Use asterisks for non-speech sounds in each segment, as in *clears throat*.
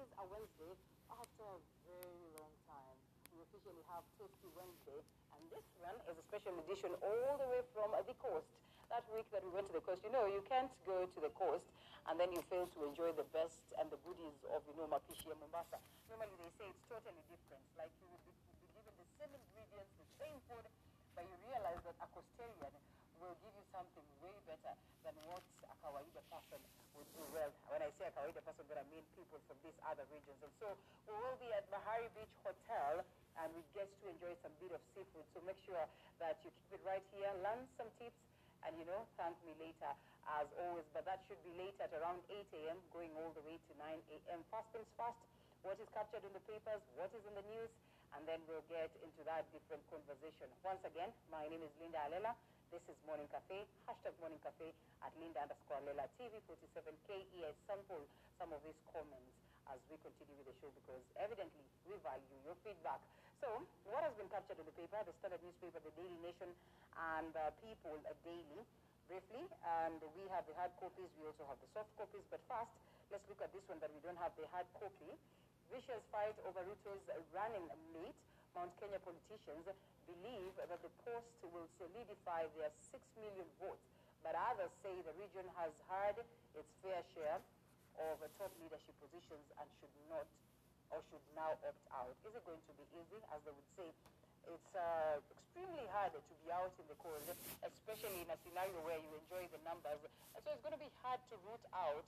is a Wednesday after a very long time. We officially have Tasty Wednesday, and this one is a special edition all the way from the coast. That week that we went to the coast, you know, you can't go to the coast and then you fail to enjoy the best and the goodies of, you know, Mapishi and Mombasa. Normally they say it's totally different. Like you would be, be given the same ingredients, the same food, but you realize that a Costarian will give you something way better than what a Kawaida person would do. Well, when I say a Kawaida person, then I mean people from these other regions. And so we will be at Bahari Beach Hotel and we get to enjoy some bit of seafood. So make sure that you keep it right here, learn some tips, and you know, thank me later as always. But that should be late at around 8 a.m., going all the way to 9 a.m. Fast things fast. What is captured in the papers, what is in the news, and then we'll get into that different conversation. Once again, my name is Linda Alela. This is Morning Cafe, hashtag Morning Cafe at Linda underscore Alela TV 47KE. I sample some of these comments as we continue with the show because evidently we value your feedback. So, what has been captured in the paper, the Standard newspaper, the Daily Nation, and uh, People uh, Daily, briefly. And we have the hard copies, we also have the soft copies. But first, let's look at this one that we don't have the hard copy. Vicious fight over Ruto's running mate. Mount Kenya politicians believe that the post will solidify their 6 million votes. But others say the region has had its fair share of top leadership positions and should not or should now opt out. Is it going to be easy, as they would say? It's uh, extremely hard to be out in the cold, especially in a scenario where you enjoy the numbers. And so it's going to be hard to root out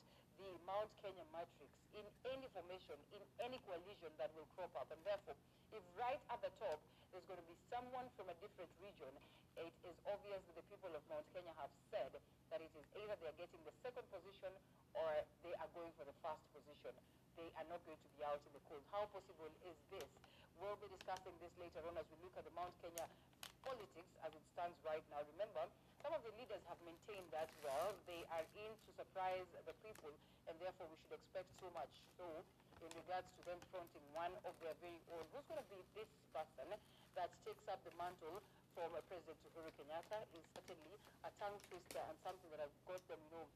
Mount Kenya matrix in any formation, in any coalition that will crop up. And therefore, if right at the top there's going to be someone from a different region, it is obvious that the people of Mount Kenya have said that it is either they are getting the second position or they are going for the first position. They are not going to be out in the cold. How possible is this? We'll be discussing this later on as we look at the Mount Kenya politics as it stands right now. Remember, some of the leaders have maintained that, well, they are in to surprise the people, and therefore we should expect so much. So, in regards to them fronting one of their very own, who's going to be this person that takes up the mantle from President Uhuru Kenyatta is certainly a tongue twister and something that I've got them, you know,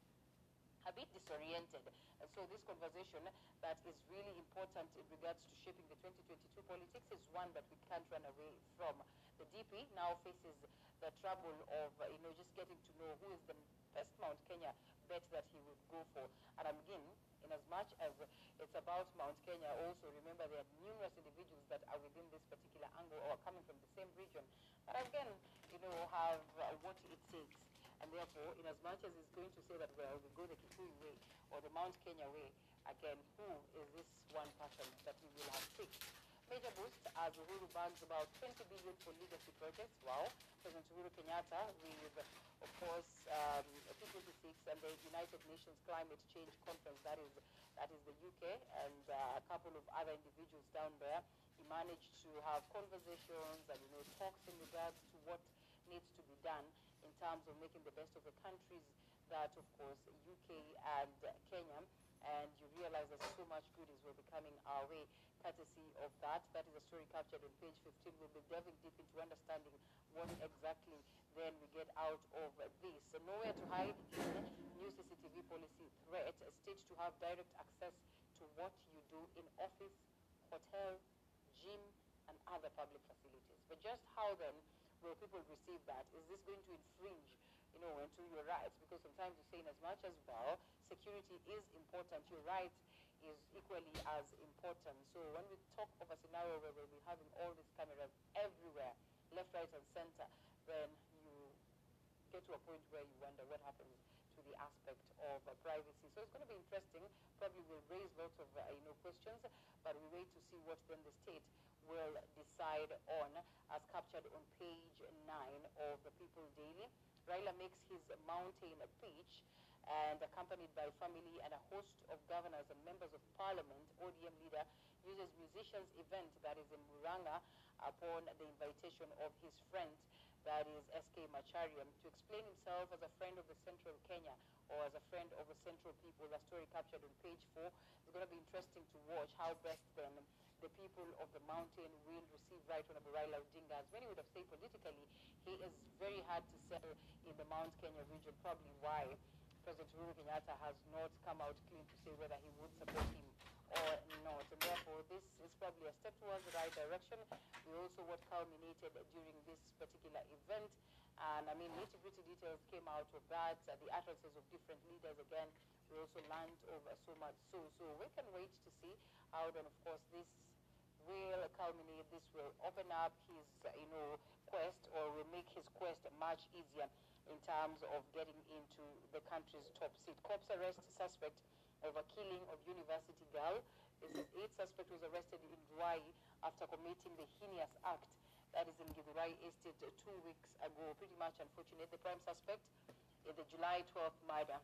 a bit disoriented. And so this conversation that is really important in regards to shaping the 2022 politics is one that we can't run away from. The DP now faces the trouble of, uh, you know, just getting to know who is the best Mount Kenya bet that he would go for. And again, in as much as it's about Mount Kenya, also remember there are numerous individuals that are within this particular angle or coming from the same region. But again, you know, have uh, what it takes. And therefore, in as much as it's going to say that, well, we go the Kikuyu way or the Mount Kenya way, again, who is this one person that we will have picked? Major boost as Uhuru bags about 20 billion for legacy projects. Wow. President Uhuru Kenyatta with, of course, um, COP26 and the United Nations Climate Change Conference, that is, that is the UK, and uh, a couple of other individuals down there. He managed to have conversations and, you know, talks in regards to what needs to be done in terms of making the best of the countries that, of course, UK and Kenya. And you realize that so much good is will be coming our way, courtesy of that. That is a story captured on page 15. We'll be delving deep into understanding what exactly then we get out of this. So nowhere to hide in new CCTV policy threat, states to have direct access to what you do in office, hotel, gym, and other public facilities. But just how then will people receive that? Is this going to infringe, you know, into your rights? Because sometimes you say in as much as well, security is important. Your right is equally as important. So when we talk of a scenario where we'll be having all these cameras everywhere, left, right, and center, then you get to a point where you wonder what happens to the aspect of uh, privacy. So it's going to be interesting. Probably will raise lots of uh, you know questions, but we wait to see what then the state will decide on, as captured on page nine of the People Daily. Raila makes his mountain beach and accompanied by family and a host of governors and members of parliament, ODM leader uses musicians event that is in Muranga upon the invitation of his friend, that is SK Macharia, to explain himself as a friend of the central Kenya or as a friend of the central people. The story captured on page four. It's going to be interesting to watch how best then the people of the mountain will receive right Honorable Raila Odinga. As many would have said politically, he is very hard to sell in the Mount Kenya region, probably why President Uhuru Kenyatta has not come out clean to say whether he would support him or not. And therefore, this is probably a step towards the right direction. We also what culminated during this particular event. And I mean, nitty-gritty details came out of that, uh, the utterances of different leaders again. We also learned over so much. So, so we can wait to see how then, of course, this will culminate, this will open up his, uh, you know, quest or will make his quest much easier in terms of getting into the country's top seat. Cops arrest suspect of a killing of university girl. This is eight suspect was arrested in Ruai after committing the heinous act that is in Githurai Estate two weeks ago. Pretty much unfortunate. The prime suspect in the July 12th murder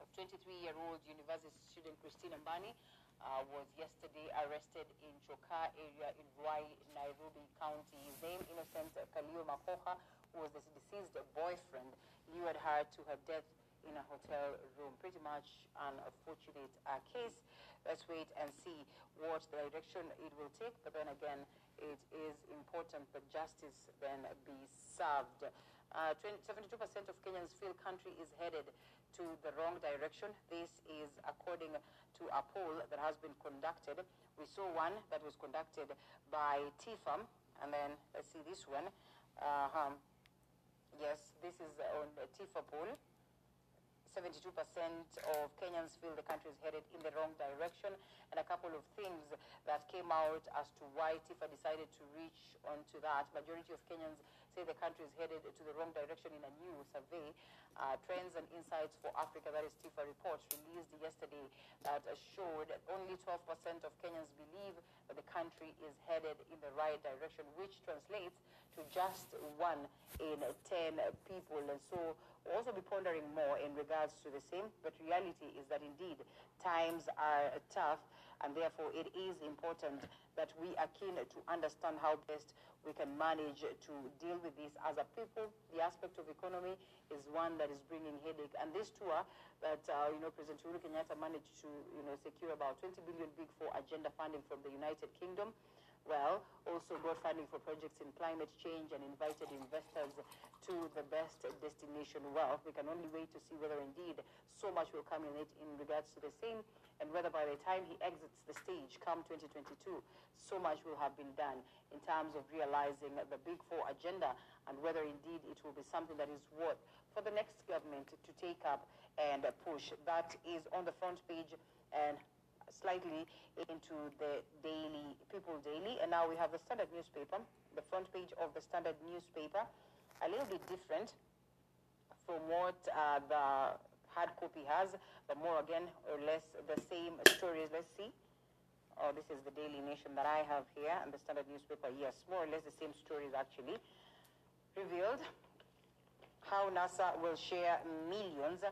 of 23-year-old university student Christina Mbani uh, was yesterday arrested in Chokaa area in Ruai, Nairobi County. His name, Innocent Kalio Makoha, who was the deceased boyfriend, lured her to her death in a hotel room. Pretty much an unfortunate uh, case. Let's wait and see what direction it will take. But then again, it is important that justice then be served. 72% uh, of Kenyans feel country is headed to the wrong direction. This is according to a poll that has been conducted. We saw one that was conducted by TIFA, and then let's see this one. Uh. Yes, this is on the TIFA poll. 72% of Kenyans feel the country is headed in the wrong direction, and a couple of things that came out as to why TIFA decided to reach onto that. Majority of Kenyans say the country is headed to the wrong direction in a new survey. Uh, Trends and Insights for Africa, that is TIFA report, released yesterday that showed that only 12% of Kenyans believe that the country is headed in the right direction, which translates to just one in 10 people. And so we'll also be pondering more in regards to the same, but reality is that indeed times are tough and therefore it is important that we are keen to understand how best we can manage to deal with this as a people. The aspect of economy is one that is bringing headache. And this tour that, uh, you know, President Uhuru Kenyatta managed to, you know, secure about 20 billion big for agenda funding from the United Kingdom well, also got funding for projects in climate change and invited investors to the best destination well. We can only wait to see whether indeed so much will come in it in regards to the same and whether by the time he exits the stage come 2022, so much will have been done in terms of realizing the Big Four agenda and whether indeed it will be something that is worth for the next government to take up and push. That is on the front page and slightly into the daily People Daily. And now we have the Standard newspaper, the front page of the Standard newspaper, a little bit different from what uh, the hard copy has, but more again or less the same stories. Let's see. Oh, this is the Daily Nation that I have here and the Standard newspaper. Yes, more or less the same stories actually. Revealed how NASA will share millions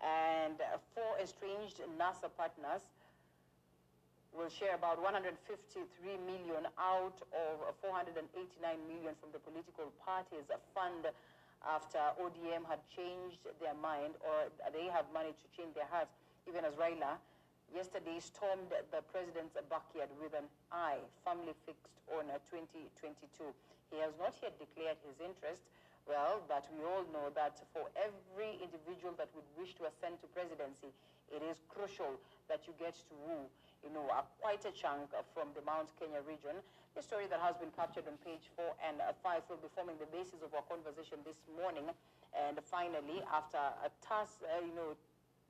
and four estranged NASA partners will share about 153 million out of 489 million from the political parties fund after ODM had changed their mind or they have managed to change their hearts, even as Raila yesterday stormed the president's backyard with an eye firmly fixed on 2022. He has not yet declared his interest, well, but we all know that for every individual that would wish to ascend to presidency, it is crucial that you get to woo, you know, quite a chunk from the Mount Kenya region. A story that has been captured on page four and uh, five will be forming the basis of our conversation this morning. And finally, after a toss, uh, you know,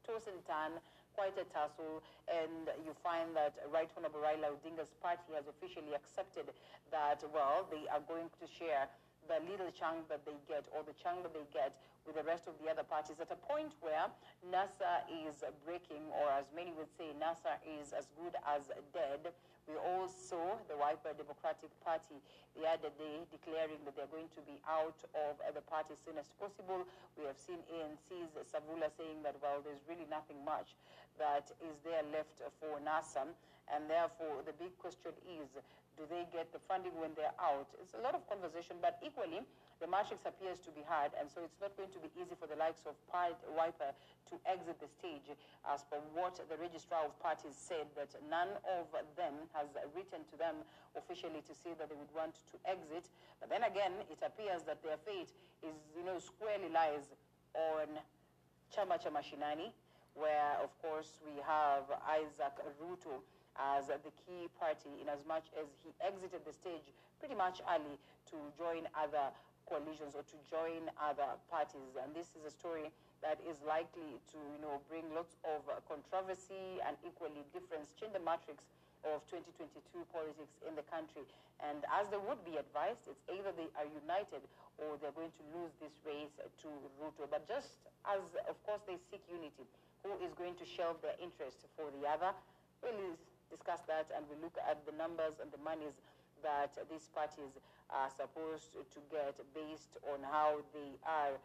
toss and turn, quite a tussle, and you find that Right Honorable Raila Odinga's party has officially accepted that, well, they are going to share the little chunk that they get or the chunk that they get with the rest of the other parties at a point where NASA is breaking, or as many would say, NASA is as good as dead. We all saw the Wiper Democratic Party the other day declaring that they're going to be out of the party as soon as possible. We have seen ANC's Savula saying that, well, there's really nothing much that is there left for NASA. And therefore, the big question is, do they get the funding when they're out? It's a lot of conversation, but equally, the matrix appears to be hard, and so it's not going to be easy for the likes of Wiper to exit the stage, as per what the registrar of parties said, that none of them has written to them officially to say that they would want to exit. But then again, it appears that their fate is, you know, squarely lies on Chama cha Mashinani, where, of course, we have Isaac Ruto as the key party in as much as he exited the stage pretty much early to join other coalitions or to join other parties. And this is a story that is likely to, you know, bring lots of controversy and equally difference, change the matrix of 2022 politics in the country. And as they would be advised, it's either they are united or they're going to lose this race to Ruto. But just as, of course, they seek unity, who is going to shelve their interest for the other? We'll discuss that and we look at the numbers and the monies that these parties are supposed to get based on how they are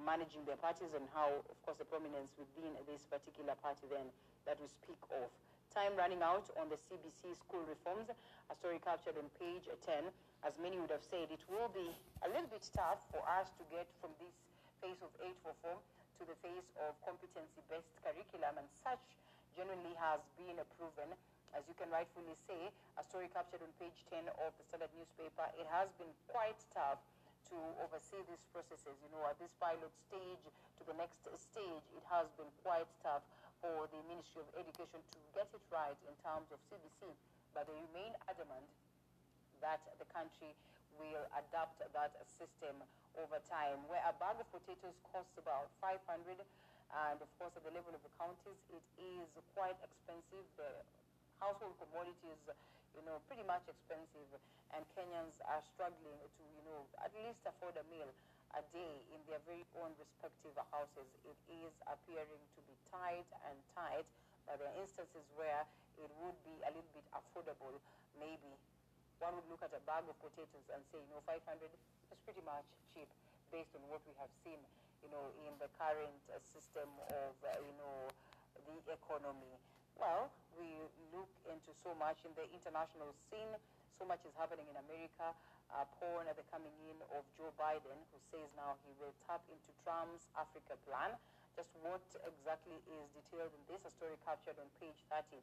managing their parties and how, of course, the prominence within this particular party then that we speak of. Time running out on the CBC school reforms, a story captured on page 10. As many would have said, it will be a little bit tough for us to get from this phase of 844 to the phase of competency-based curriculum, and such genuinely has been proven as you can rightfully say, a story captured on page 10 of the Standard newspaper, it has been quite tough to oversee these processes. You know, at this pilot stage to the next stage, it has been quite tough for the Ministry of Education to get it right in terms of CBC, but they remain adamant that the country will adapt that system over time, where a bag of potatoes costs about 500 and of course at the level of the counties it is quite expensive. The household commodities, you know, pretty much expensive, and Kenyans are struggling to, you know, at least afford a meal a day in their very own respective houses. It is appearing to be tight and tight, but there are instances where it would be a little bit affordable, maybe. One would look at a bag of potatoes and say, you know, 500 is pretty much cheap based on what we have seen, you know, in the current uh, system of, uh, you know, the economy. Well, we look into so much in the international scene. So much is happening in America. Porn at the coming in of Joe Biden, who says now he will tap into Trump's Africa plan. Just what exactly is detailed in this, a story captured on page 30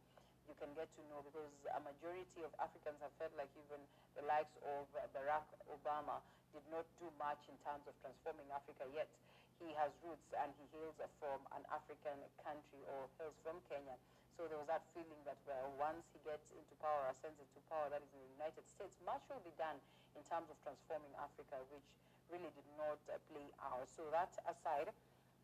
you can get to know because a majority of Africans have felt like even the likes of Barack Obama did not do much in terms of transforming Africa yet. He has roots and he hails from an African country or hails from Kenya. So there was that feeling that, well, once he gets into power, ascends into power, that is in the United States, much will be done in terms of transforming Africa, which really did not uh, play out. So that aside,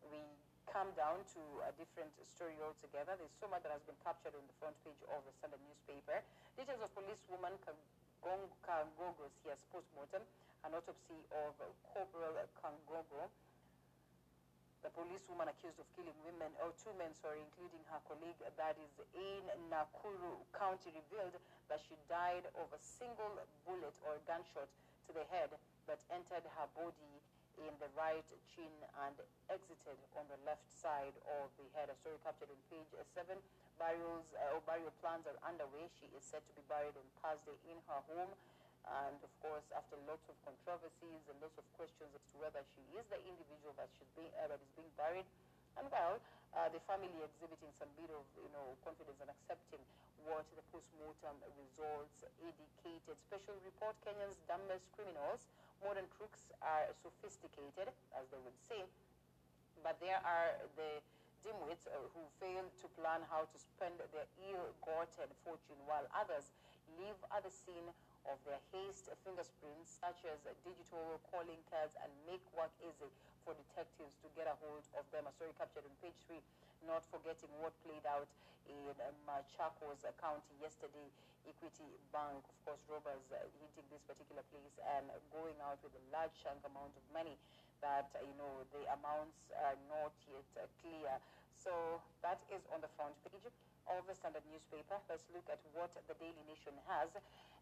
we come down to a different story altogether. There's so much that has been captured on the front page of the Standard newspaper. Details of policewoman Kangogo's here's post-mortem, an autopsy of Corporal Kangogo the policewoman accused of killing women, or two men, sorry, including her colleague, that is in Nakuru County, revealed that she died of a single bullet or gunshot to the head that entered her body in the right chin and exited on the left side of the head. A story captured on page 7. Burials uh, or burial plans are underway. She is said to be buried on Thursday in her home. And of course, after lots of controversies and lots of questions as to whether she is the individual that, she's being, uh, that is being buried, and well, uh, the family exhibiting some bit of, you know, confidence and accepting what the post-mortem results indicated. Special report, Kenya's dumbest criminals, modern crooks are sophisticated, as they would say, but there are the dimwits uh, who fail to plan how to spend their ill-gotten fortune, while others live at the scene of their haste fingerprints, such as digital calling cards, and make work easy for detectives to get a hold of them. A story captured on page three, not forgetting what played out in Machakos County yesterday. Equity Bank, of course, robbers uh, hitting this particular place and going out with a large chunk amount of money uh, you know, the amounts are not yet uh, clear. So that is on the front page of the Standard newspaper. Let's look at what the Daily Nation has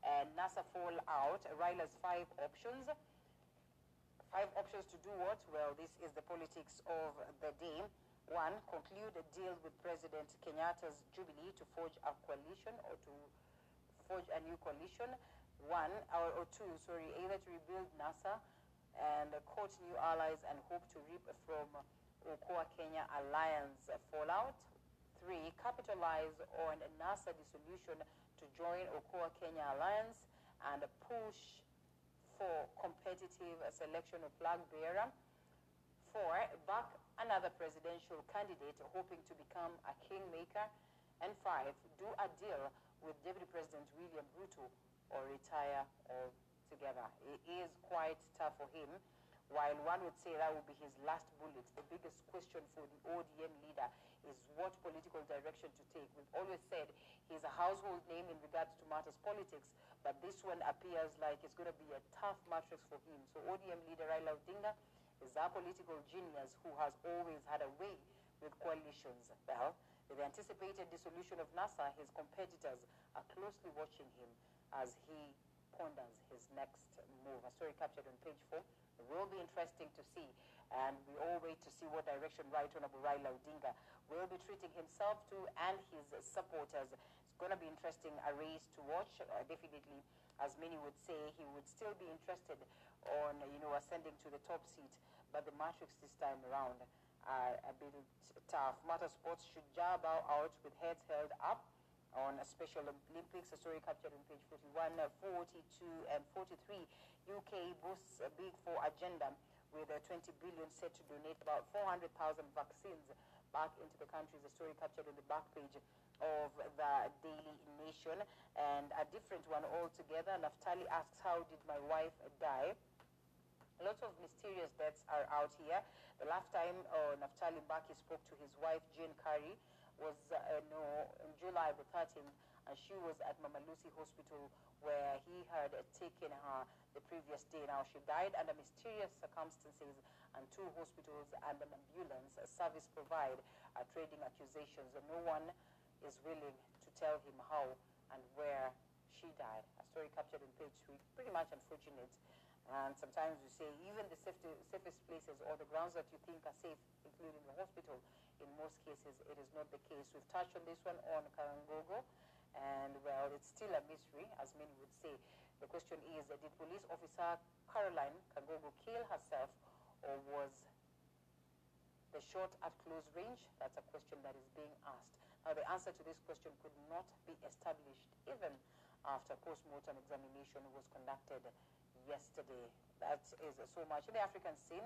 and NASA fallout. Raila's five options. Five options to do what? Well, this is the politics of the day. One, conclude a deal with President Kenyatta's Jubilee to forge a coalition or to forge a new coalition. One, or, or two, sorry, either to rebuild NASA and court new allies and hope to reap from Okoa Kenya alliance fallout. Three, capitalize on NASA dissolution to join Okoa Kenya Alliance and push for competitive selection of flag bearer. Four, back another presidential candidate hoping to become a kingmaker. And five, do a deal with Deputy President William Ruto or retire altogether. It is quite tough for him. While one would say that would be his last bullet, the biggest question for the ODM leader is what political direction to take. We've always said he's a household name in regards to matters politics, but this one appears like it's going to be a tough matrix for him. So ODM leader Raila Odinga is a political genius who has always had a way with coalitions. Well, with the anticipated dissolution of NASA, his competitors are closely watching him as he ponders his next move. A story captured on page four. It will be interesting to see, and we all wait to see what direction Right Honorable Raila Odinga will be treating himself to and his supporters. It's going to be interesting, a race to watch. Uh, definitely, as many would say, he would still be interested on, you know, ascending to the top seat, but the matrix this time around are a bit tough. Motorsports should job out with heads held up on a Special Olympics, a story captured on page 41, 42 and 43. UK boosts a big four agenda with a 20 billion set to donate about 400,000 vaccines back into the country. The story captured on the back page of the Daily Nation and a different one altogether. Naftali asks, how did my wife die? Lots of mysterious deaths are out here. The last time uh, Naftali Mbaki spoke to his wife, Jane Curry, was uh, no, in July the 13th, and she was at Mama Lucy Hospital where he had taken her the previous day. Now, she died under mysterious circumstances, and two hospitals and an ambulance service provide are trading accusations, and no one is willing to tell him how and where she died. A story captured in page three, pretty much unfortunate. And sometimes you say even the safest places or the grounds that you think are safe, including the hospital, in most cases it is not the case. We've touched on this one on Karangogo, and well, it's still a mystery, as many would say. The question is, did police officer Caroline Kangogo kill herself, or was the shot at close range? That's a question that is being asked. Now, the answer to this question could not be established even after post-mortem examination was conducted yesterday. That is so much. In the African scene,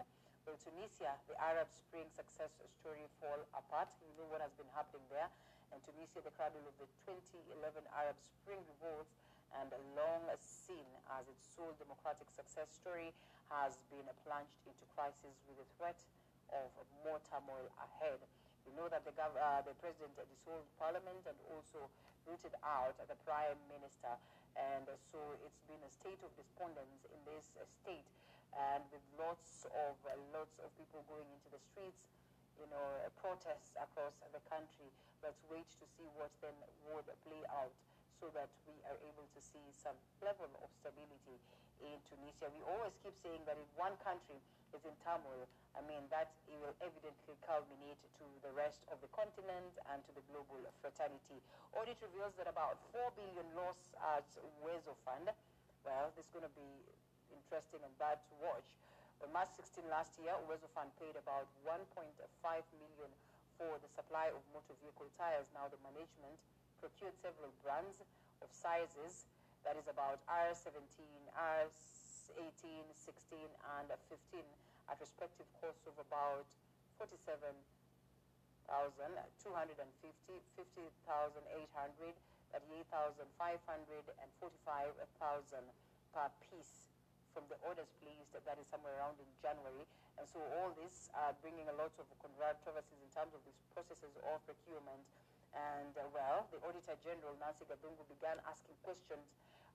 well, Tunisia, the Arab Spring success story fall apart. You know what has been happening there. And Tunisia, the cradle of the 2011 Arab Spring revolts and a long seen as its sole democratic success story has been plunged into crisis with the threat of more turmoil ahead. We know that the, uh, the president dissolved parliament and also rooted out the prime minister and uh, so it's been a state of despondence in this uh, state. And with lots of uh, lots of people going into the streets you know protests across the country. Let's wait to see what then would play out so that we are able to see some level of stability in Tunisia. We always keep saying that if one country is in turmoil, I mean, that it will evidently culminate to the rest of the continent and to the global fraternity. Audit reveals that about 4 billion loss at Uwezo Fund. Well, this is going to be interesting and bad to watch. On March 16 last year, Uwezo Fund paid about 1.5 million for the supply of motor vehicle tires. Now the management procured several brands of sizes, that is about R17, R18, 16, and 15 at respective costs of about 47,250, 50,800, 38,500, and 45,000 per piece from the orders placed that is somewhere around in January. And so all this uh, bringing a lot of controversies in terms of these processes of procurement and uh, well, the Auditor General, Nancy Gathungu, began asking questions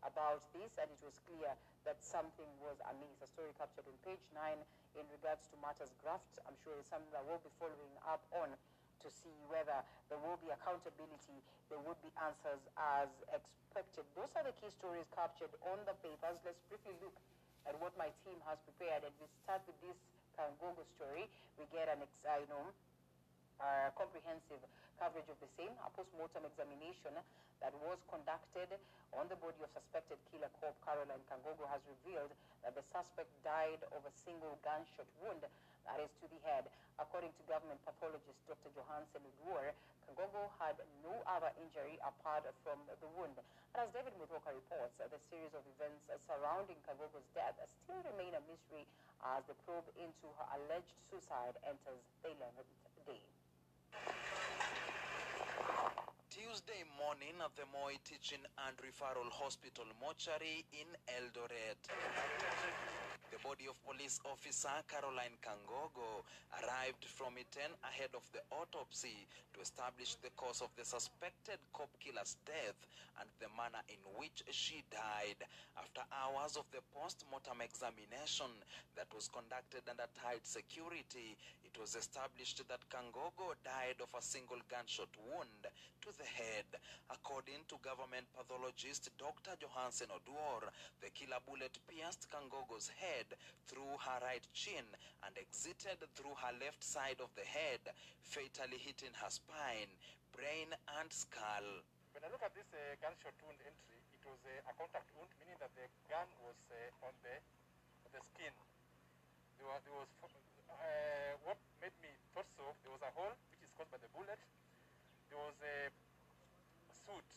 about this, and it was clear that something was amiss. A story captured on page 9 in regards to matters graft. I'm sure it's something that we'll be following up on to see whether there will be accountability, there will be answers as expected. Those are the key stories captured on the papers. Let's briefly look at what my team has prepared. And we start with this Kangogo story. We get an, uh, you know, uh, comprehensive coverage of the same, a post-mortem examination that was conducted on the body of suspected killer Corp Caroline Kangogo has revealed that the suspect died of a single gunshot wound, that is to the head. According to government pathologist Dr. Johansen Oduor, Kangogo had no other injury apart from the wound. And as David Muthoka reports, the series of events surrounding Kangogo's death still remain a mystery as the probe into her alleged suicide enters the 11th day. Thursday morning at the Moi Teaching and Referral Hospital mortuary in Eldoret. The body of police officer Caroline Kangogo arrived from Iten ahead of the autopsy to establish the cause of the suspected cop killer's death and the manner in which she died. After hours of the post-mortem examination that was conducted under tight security, it was established that Kangogo died of a single gunshot wound to the head. According to government pathologist Dr. Johansen Oduor, the killer bullet pierced Kangogo's head through her right chin and exited through her left side of the head, fatally hitting her spine, brain, and skull. When I look at this uh, gunshot wound entry, it was uh, a contact wound, meaning that the gun was uh, on the the skin. There was, there was uh, what made me thought so. There was a hole which is caused by the bullet. There was a soot.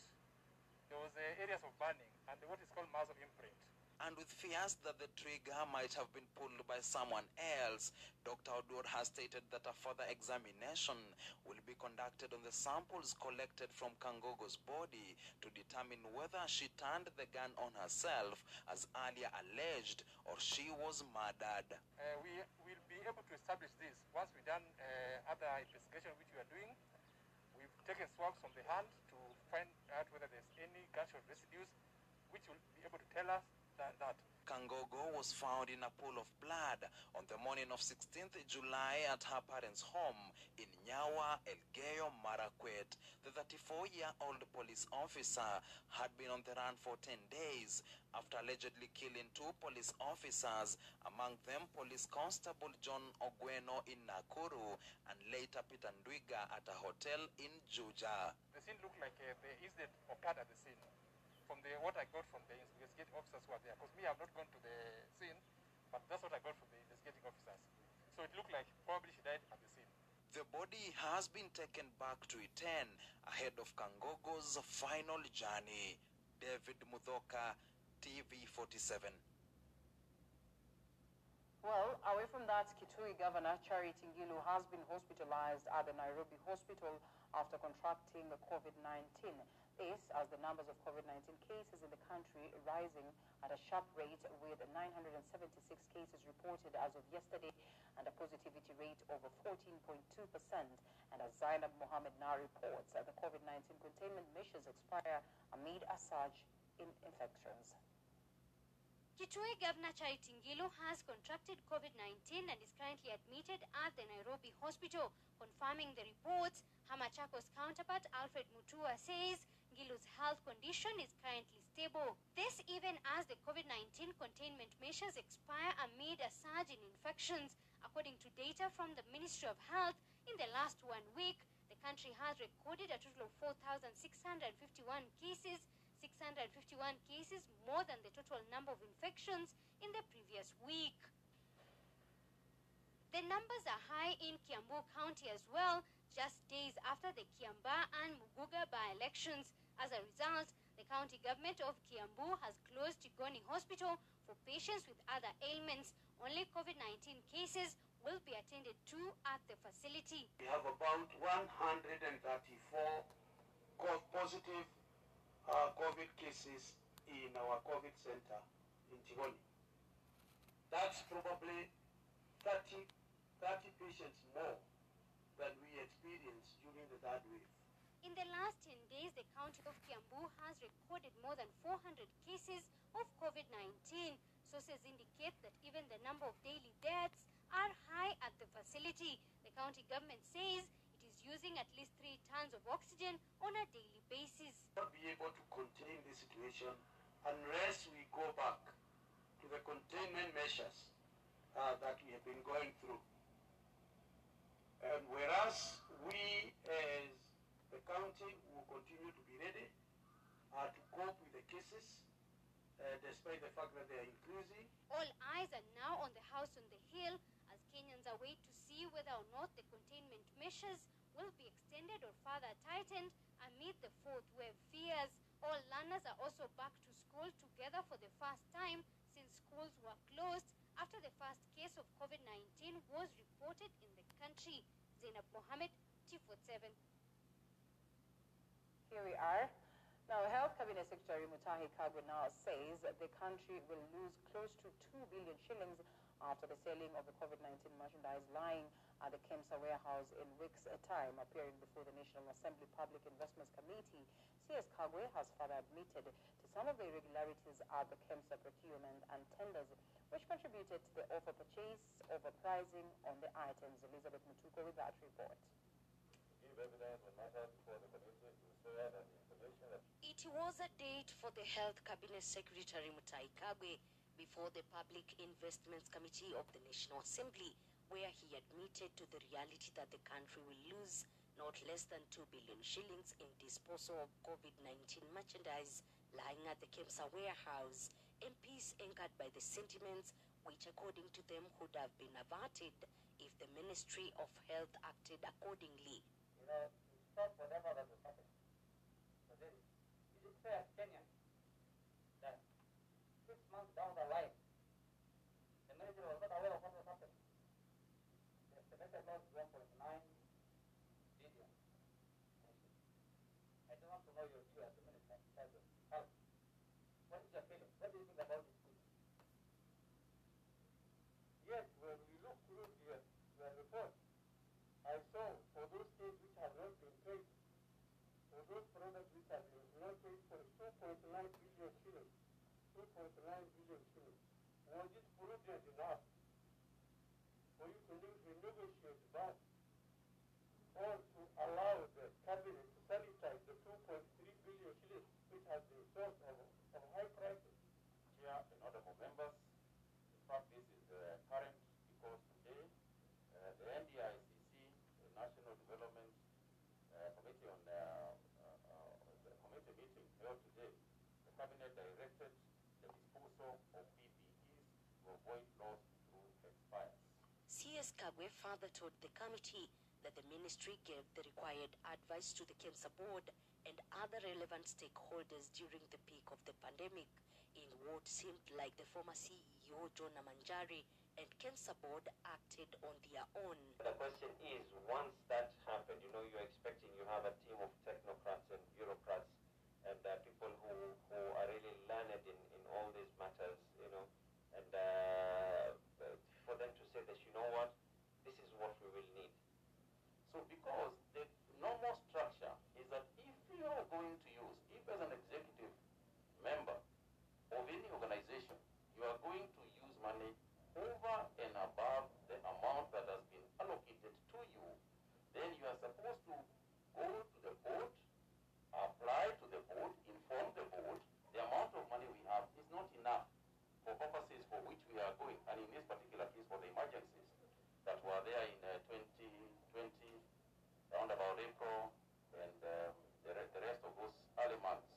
There was uh, areas of burning and what is called muzzle imprint. And with fears that the trigger might have been pulled by someone else, Dr. Oduor has stated that a further examination will be conducted on the samples collected from Kangogo's body to determine whether she turned the gun on herself, as earlier alleged, or she was murdered. Uh, we able to establish this once we've done uh, other investigation which we are doing. We've taken swabs from the hand to find out whether there's any gunshot residues which will be able to tell us that, that. Kangogo was found in a pool of blood on the morning of 16th July at her parents' home in Nyawa, Elgeyo Marakwet. The 34-year-old police officer had been on the run for 10 days after allegedly killing two police officers, among them police constable John Ogweno in Nakuru and later Peter Ndwiga at a hotel in Juja. The scene looked like uh, the incident occurred at the scene from the what I got from the investigating officers who are there. Because me, I've not gone to the scene, but that's what I got from the investigating officers. So it looked like probably she died at the scene. The body has been taken back to Iten ahead of Kangogo's final journey. David Mudhoka, TV47. Well, away from that, Kitui Governor Charity Ngilu has been hospitalized at the Nairobi hospital after contracting COVID-19. This as the numbers of COVID-19 cases in the country rising at a sharp rate with 976 cases reported as of yesterday and a positivity rate over 14.2%. And as Zainab Mohammed now reports, uh, the COVID-19 containment measures expire amid a surge in infections. Kitui Governor Charity Ngilu has contracted COVID-19 and is currently admitted at the Nairobi hospital. Confirming the reports, Hamachakos counterpart Alfred Mutua says Ngilu's health condition is currently stable. This even as the COVID-19 containment measures expire amid a surge in infections. According to data from the Ministry of Health, in the last one week, the country has recorded a total of 4,651 cases 651 cases, more than the total number of infections in the previous week. The numbers are high in Kiambu County as well, just days after the Kiambaa and Muguga by-elections. As a result, the county government of Kiambu has closed Tigoni Hospital for patients with other ailments. Only COVID-19 cases will be attended to at the facility. We have about 134 positive uh, COVID cases in our COVID center in Tigoni. That's probably 30, 30 patients more than we experienced during the third wave. In the last 10 days, the county of Kiambu has recorded more than 400 cases of COVID-19. Sources indicate that even the number of daily deaths are high at the facility. The county government says it is using at least three tons of oxygen on a daily basis. Not be able to contain the situation unless we go back to the containment measures uh, that we have been going through. And whereas we as the county will continue to be ready uh, to cope with the cases, uh, despite the fact that they are increasing. All eyes are now on the house on the hill as Kenyans await to see whether or not the containment measures will be extended or further tightened amid the fourth wave fears. All learners are also back to school together for the first time since schools were closed after the first case of COVID-19 was reported in the country. Zainab Mohammed, T47. Here we are. Now, Health Cabinet Secretary Mutahi Kagwe says that the country will lose close to 2 billion shillings after the selling of the COVID-19 merchandise lying at the KEMSA warehouse in weeks' time. Appearing before the National Assembly Public Investments Committee, CS Kagwe has further admitted to some of the irregularities at the KEMSA procurement and tenders, which contributed to the offer purchase, overpricing on the items. Elizabeth Mutuko with that report. It was a date for the Health Cabinet Secretary Mutahi Kagwe before the Public Investments Committee of the National Assembly, where he admitted to the reality that the country will lose not less than 2 billion shillings in disposal of COVID-19 merchandise lying at the Kemsa warehouse. MPs anchored by the sentiments which according to them would have been averted if the Ministry of Health acted accordingly. You know, to stop whatever that was happening. So then, is it fair, that six months down the line, the manager was not aware of what was happening? The estimated loss is 1.9 billion. I just want to know your view as a minister in terms of health. What is your feeling? What do you think about this? issue? Yes, when we look through the, the report, I saw for those things which have not been paid, for those products which have been not paid for 2.9 billion shillings, 2.9 billion shillings. Was it prudent enough for you to ne- renegotiate that or to allow the cabinet to sanitize the 2.3 billion shillings which has been sourced of, of high prices? Chair and honorable members, in fact, this is uh, current because today uh, the NDICC, the National Development uh, Committee on uh, uh, uh, the committee meeting held today, the cabinet directed the disposal of PPEs to avoid loss through expires. CS Kagwe further told the committee that the ministry gave the required advice to the KEMSA board and other relevant stakeholders during the peak of the pandemic in what seemed like the former CEO John Manjari and KEMSA board acted on their own. The question is, once that happened, you know, you're expecting you have a team of technocrats and bureaucrats and uh, people who, who are really learned in, in all these matters, you know, and uh, for them to say that, you know what, this is what we will need. So because the normal structure is that if you are going to use, if as an executive member of any organization, you are going to use money over and above the amount that has been allocated to you, then you are supposed to go to the board, apply to the board, inform the board, the amount of money we have is not enough for purposes for which we are going, and in this particular case for the emergencies that were there in uh, 2020, around about April, and um, the, re- the rest of those early months.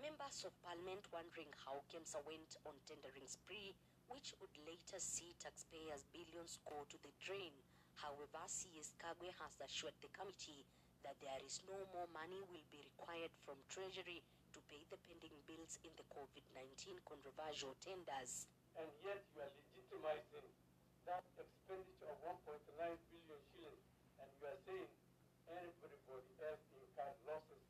Members of parliament wondering how KEMSA went on tendering spree, which would later see taxpayers' billions go to the drain. However, CS Kagwe has assured the committee that there is no more money will be required from Treasury to pay the pending bills in the COVID-19 controversial tenders. And yet you are legitimizing that expenditure of 1.9 billion shillings, and you are saying everybody else incurred losses.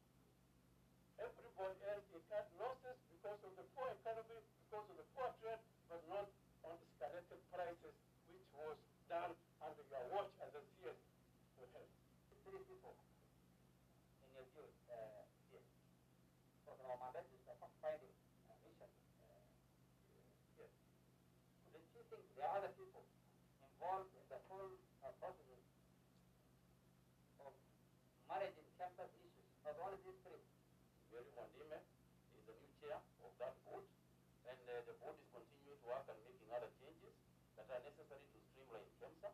Everybody else incurred losses because of the poor economy, because of the poor trade, but not on escalated prices, which was done under your watch as a CS for health. Three people, in your view, uh, yes. Because our mandate is a fact-finding uh, mission. Uh, yes. The two things, there are other people involved in the whole uh, process of managing campus issues, not only these three. Mary Mwadime is the new chair of that board, and uh, the board is continuing to work and making other changes that are necessary to streamline KEMSA.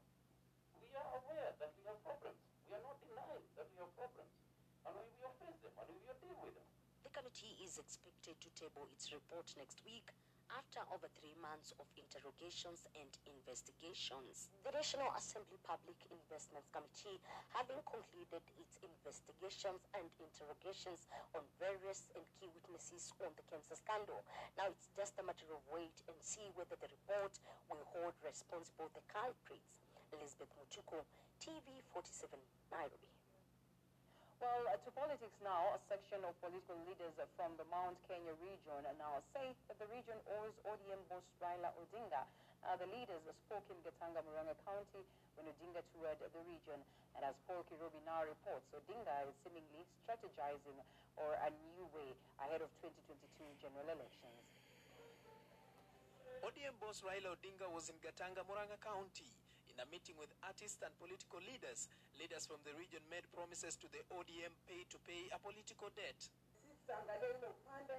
We are aware that we have problems. We are not denying that we have problems, and we will face them and we will deal with them. The committee is expected to table its report next week after over three months of interrogations and investigations. The National Assembly Public Investments Committee, having concluded its investigations and interrogations on various and key witnesses on the KEMSA scandal, now it's just a matter of wait and see whether the report will hold responsible the culprits. Elizabeth Muchuku, TV 47, Nairobi. Well, uh, to politics now, a section of political leaders from the Mount Kenya region now say that the region owes ODM boss Raila Odinga. Uh, the leaders spoke in Gatanga, Muranga County when Odinga toured the region. And as Paul Kirobi now reports, Odinga is seemingly strategizing or a new way ahead of 2022 general elections. ODM boss Raila Odinga was in Gatanga, Muranga County. In a meeting with artists and political leaders, leaders from the region made promises to the ODM pay to pay a political debt. Sisi tutaangalia ile upande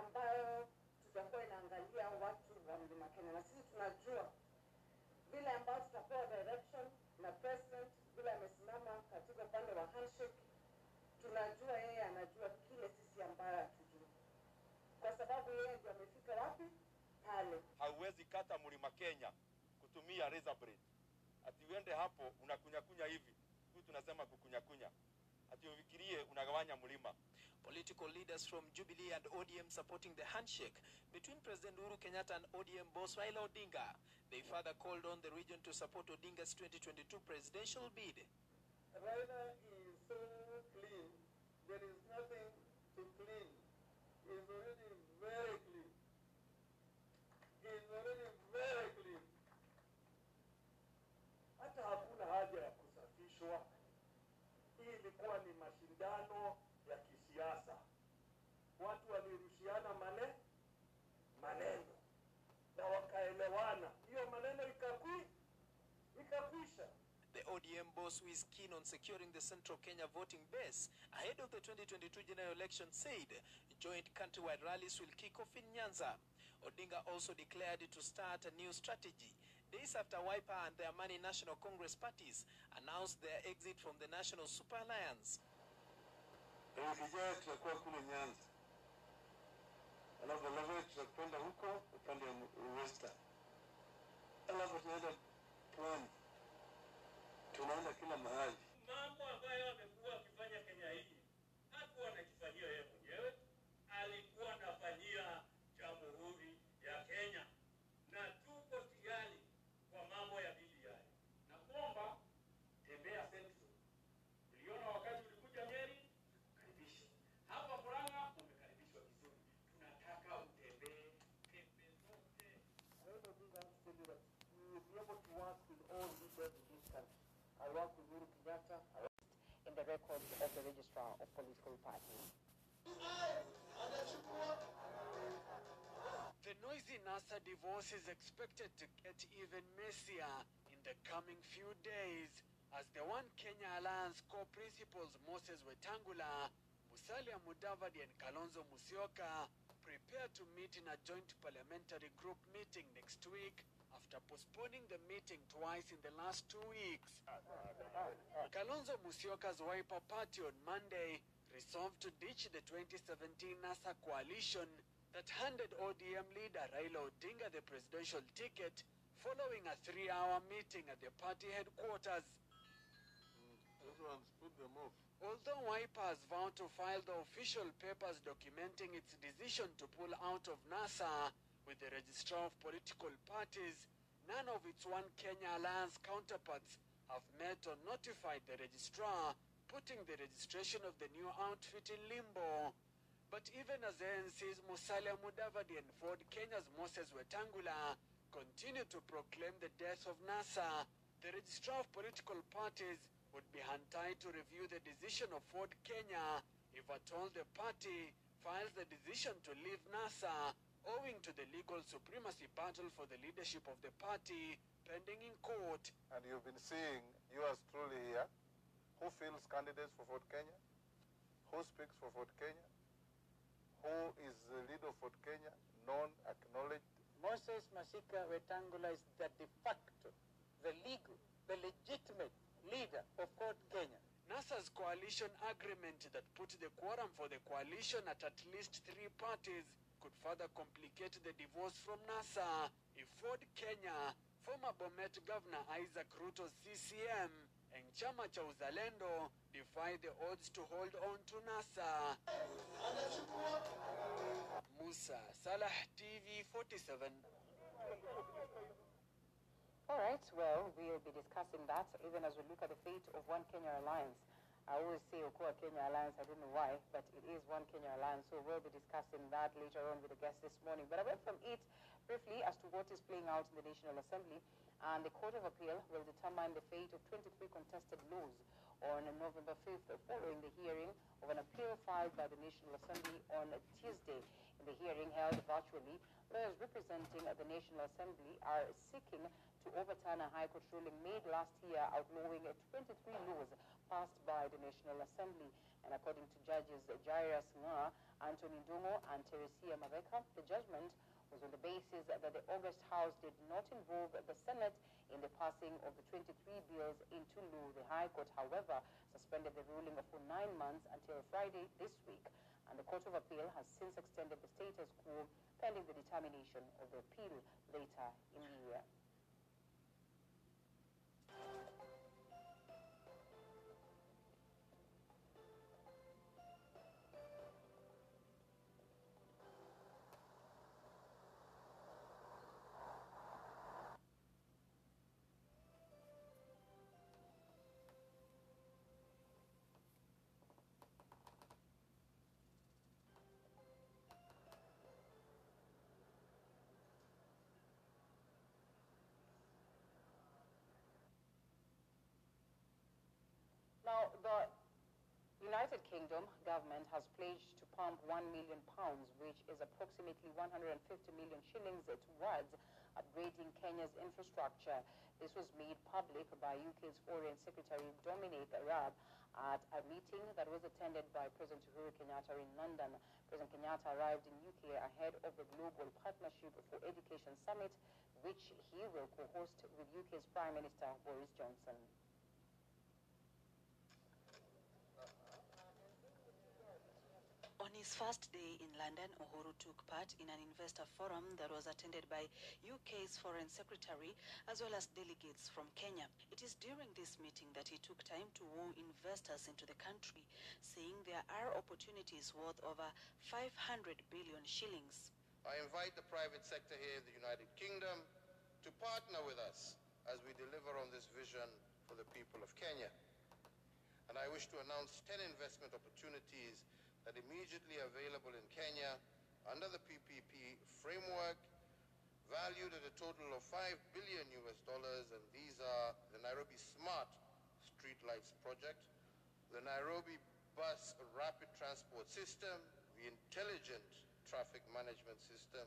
ambayo tutakuwa inaangalia watu wa mlima Kenya, na sisi tunajua vile ambao tutapewa direction na president, vile amesimama katika upande wa handshake, tunajua yeye anajua kile sisi ambayo hatujui, kwa sababu yeye ndio amefika wapi pale. hauwezi kata mlima Kenya kutumia razor blade. Ati uende hapo unakunyakunya hivi, huyu tunasema kukunyakunya, ati ufikirie unagawanya mlima. Political leaders from Jubilee and ODM supporting the handshake between President Uhuru Kenyatta and ODM boss Raila Odinga. They further called on the region to support Odinga's 2022 presidential bid. Raila is so clean. There is nothing to clean. He is already very clean. He is already very Hii ilikuwa ni mashindano ya kisiasa. Watu walirushiana mane maneno na wakaelewana, hiyo maneno ikakwi ikakwisha. The ODM boss, who is keen on securing the Central Kenya voting base ahead of the 2022 general election, said joint countrywide rallies will kick off in Nyanza. Odinga also declared to start a new strategy days after Wiper and the Amani National Congress parties announced their exit from the National Super Alliance. Wiki tutakuwa kule Nyanza, alafu alafu tutakwenda huko upande wa western, alafu tunaenda pwani, tunaenda kila mahali. mambo ambayo amekuwa akifanya Kenya hii hakuwa anajifanyia yeye mwenyewe, alikuwa anafanyia jamhuri ya Kenya, na tuko tayari kwa mambo ya BBI. Na kuomba tembea Central. Uliona wakati ulikuja Nyeri, karibisha hapa Murang'a, umekaribishwa vizuri. Tunataka utembee pembe zote. Raila Odinga wants to tell you that we will be able to work with all leaders in this country. I work with Uhuru Kenyatta, I in the records of the registrar of political parties. The noisy NASA divorce is expected to get even messier in the coming few days as the One Kenya Alliance co-principals Moses Wetangula, Musalia Mudavadi and Kalonzo Musyoka prepare to meet in a joint parliamentary group meeting next week after postponing the meeting twice in the last two weeks. Kalonzo Musyoka's Wiper Party on Monday resolved to ditch the 2017 NASA coalition that handed ODM leader Raila Odinga the presidential ticket following a three-hour meeting at the party headquarters. Although Wiper has vowed to file the official papers documenting its decision to pull out of NASA with the registrar of political parties, none of its One Kenya Alliance counterparts have met or notified the registrar, putting the registration of the new outfit in limbo. But even as ANC's Musalia Mudavadi and Ford Kenya's Moses Wetangula continue to proclaim the death of NASA, the registrar of political parties would be hand-tied to review the decision of Ford Kenya if at all the party files the decision to leave NASA owing to the legal supremacy battle for the leadership of the party pending in court. And you've been seeing yours truly here. Who fields candidates for Ford Kenya? Who speaks for Ford Kenya? Who is the leader of Ford Kenya? Known, acknowledged. Moses Masika Wetangula is the de facto, the legal, the legitimate leader of Ford Kenya. NASA's coalition agreement that put the quorum for the coalition at at least three parties could further complicate the divorce from NASA if Ford Kenya, former Bomet Governor Isaac Ruto's CCM, and Chama cha Uzalendo defy the odds to hold on to NASA. Musa Salah TV 47. All right, well, we'll be discussing that even as we look at the fate of One Kenya Alliance. I always say Okoa Kenya Alliance, I don't know why, but it is One Kenya Alliance, so we'll be discussing that later on with the guests this morning. But went from it briefly as to what is playing out in the National Assembly, and the Court of Appeal will determine the fate of 23 contested laws on November 5th following the hearing of an appeal filed by the National Assembly on Tuesday. In the hearing held virtually, lawyers representing the National Assembly are seeking to overturn a High Court ruling made last year outlawing 23 laws passed by the National Assembly. And according to judges Jairus Ngaah, Anthony Ndung'u, and Teresia Matheka, the judgment was on the basis that the August House did not involve the Senate in the passing of the 23 bills into law. The High Court, however, suspended the ruling for nine months until Friday this week. And the Court of Appeal has since extended the status quo pending the determination of the appeal later in the year. United Kingdom government has pledged to pump 1 million pounds, which is approximately 150 million shillings, towards upgrading Kenya's infrastructure. This was made public by UK's Foreign Secretary Dominic Raab at a meeting that was attended by President Uhuru Kenyatta in London. President Kenyatta arrived in UK ahead of the Global Partnership for Education Summit, which he will co-host with UK's Prime Minister Boris Johnson. His first day in London, Uhuru took part in an investor forum that was attended by UK's Foreign Secretary as well as delegates from Kenya. It is during this meeting that he took time to woo investors into the country, saying there are opportunities worth over 500 billion shillings. I invite the private sector here in the United Kingdom to partner with us as we deliver on this vision for the people of Kenya. And I wish to announce 10 investment opportunities that immediately available in Kenya under the PPP framework, valued at a total of 5 billion US dollars, and these are the Nairobi Smart Streetlights Project, the Nairobi Bus Rapid Transport System, the Intelligent Traffic Management System,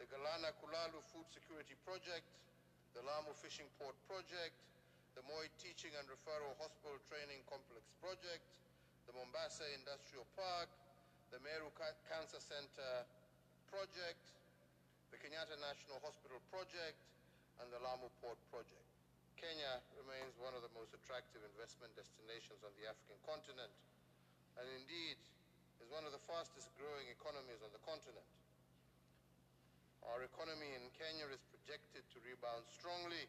the Galana Kulalu Food Security Project, the Lamu Fishing Port Project, the Moi Teaching and Referral Hospital Training Complex Project, the Mombasa Industrial Park, the Meru Cancer Center Project, the Kenyatta National Hospital Project, and the Lamu Port Project. Kenya remains one of the most attractive investment destinations on the African continent, and indeed is one of the fastest growing economies on the continent. Our economy in Kenya is projected to rebound strongly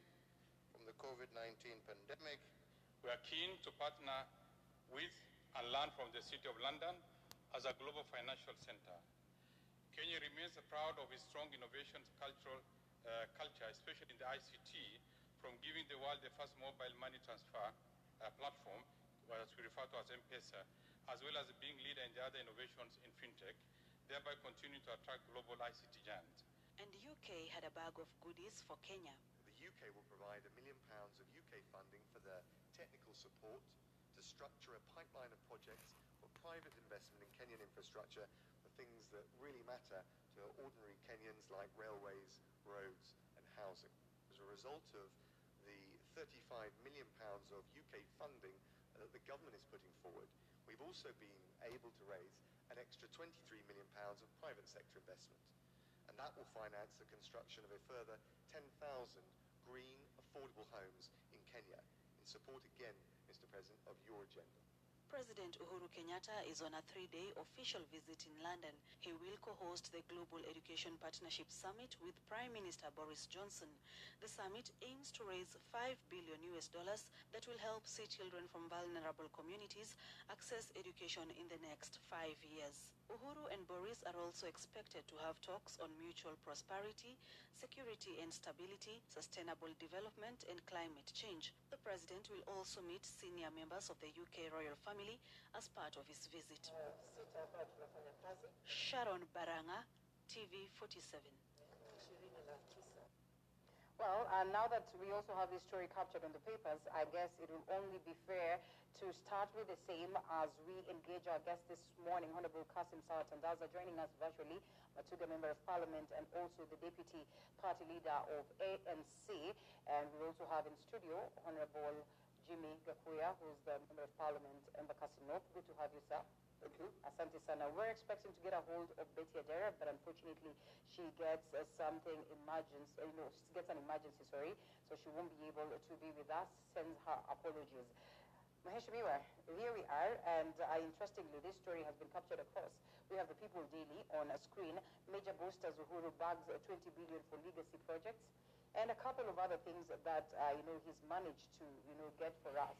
from the COVID-19 pandemic. We are keen to partner with and learn from the City of London as a global financial center. Kenya remains proud of its strong innovation cultural, uh, culture, especially in the ICT, from giving the world the first mobile money transfer uh, platform, as we refer to as M-Pesa, as well as being leader in the other innovations in fintech, thereby continuing to attract global ICT giants. And the UK had a bag of goodies for Kenya. The UK will provide a million pounds of UK funding for the technical support to structure a pipeline of projects for private investment in Kenyan infrastructure for things that really matter to ordinary Kenyans like railways, roads and housing. As a result of the 35 million pounds of UK funding that the government is putting forward, we've also been able to raise an extra 23 million pounds of private sector investment. And that will finance the construction of a further 10,000 green, affordable homes in Kenya support again, Mr. President, of your agenda. President Uhuru Kenyatta is on a three-day official visit in London. He will co-host the Global Education Partnership Summit with Prime Minister Boris Johnson. The summit aims to raise 5 billion US dollars that will help see children from vulnerable communities access education in the next five years. Uhuru and Boris are also expected to have talks on mutual prosperity, security and stability, sustainable development, and climate change. The president will also meet senior members of the UK royal family as part of his visit. Sharon Baranga, TV 47. Well, and now that we also have this story captured on the papers, I guess it will only be fair to start with the same as we engage our guest this morning, Honorable Kassim Sawa Tandaza, joining us virtually, Matuga Member of Parliament and also the Deputy Party Leader of ANC. And we also have in studio Honorable Jimmy Gakuya, who's the Member of Parliament in Embakasi North. Good to have you, sir. You. Asante Sana. We're expecting to get a hold of Betty Adera, but unfortunately she gets uh, something emergency, uh, you know, she gets an emergency, sorry, so she won't be able to be with us. Sends her apologies. Maheshimiwa, here we are, and uh, interestingly, this story has been captured across. We have the People Daily on a screen. Major boosters Uhuru bags uh, 20 billion for legacy projects, and a couple of other things that uh, you know he's managed to you know get for us.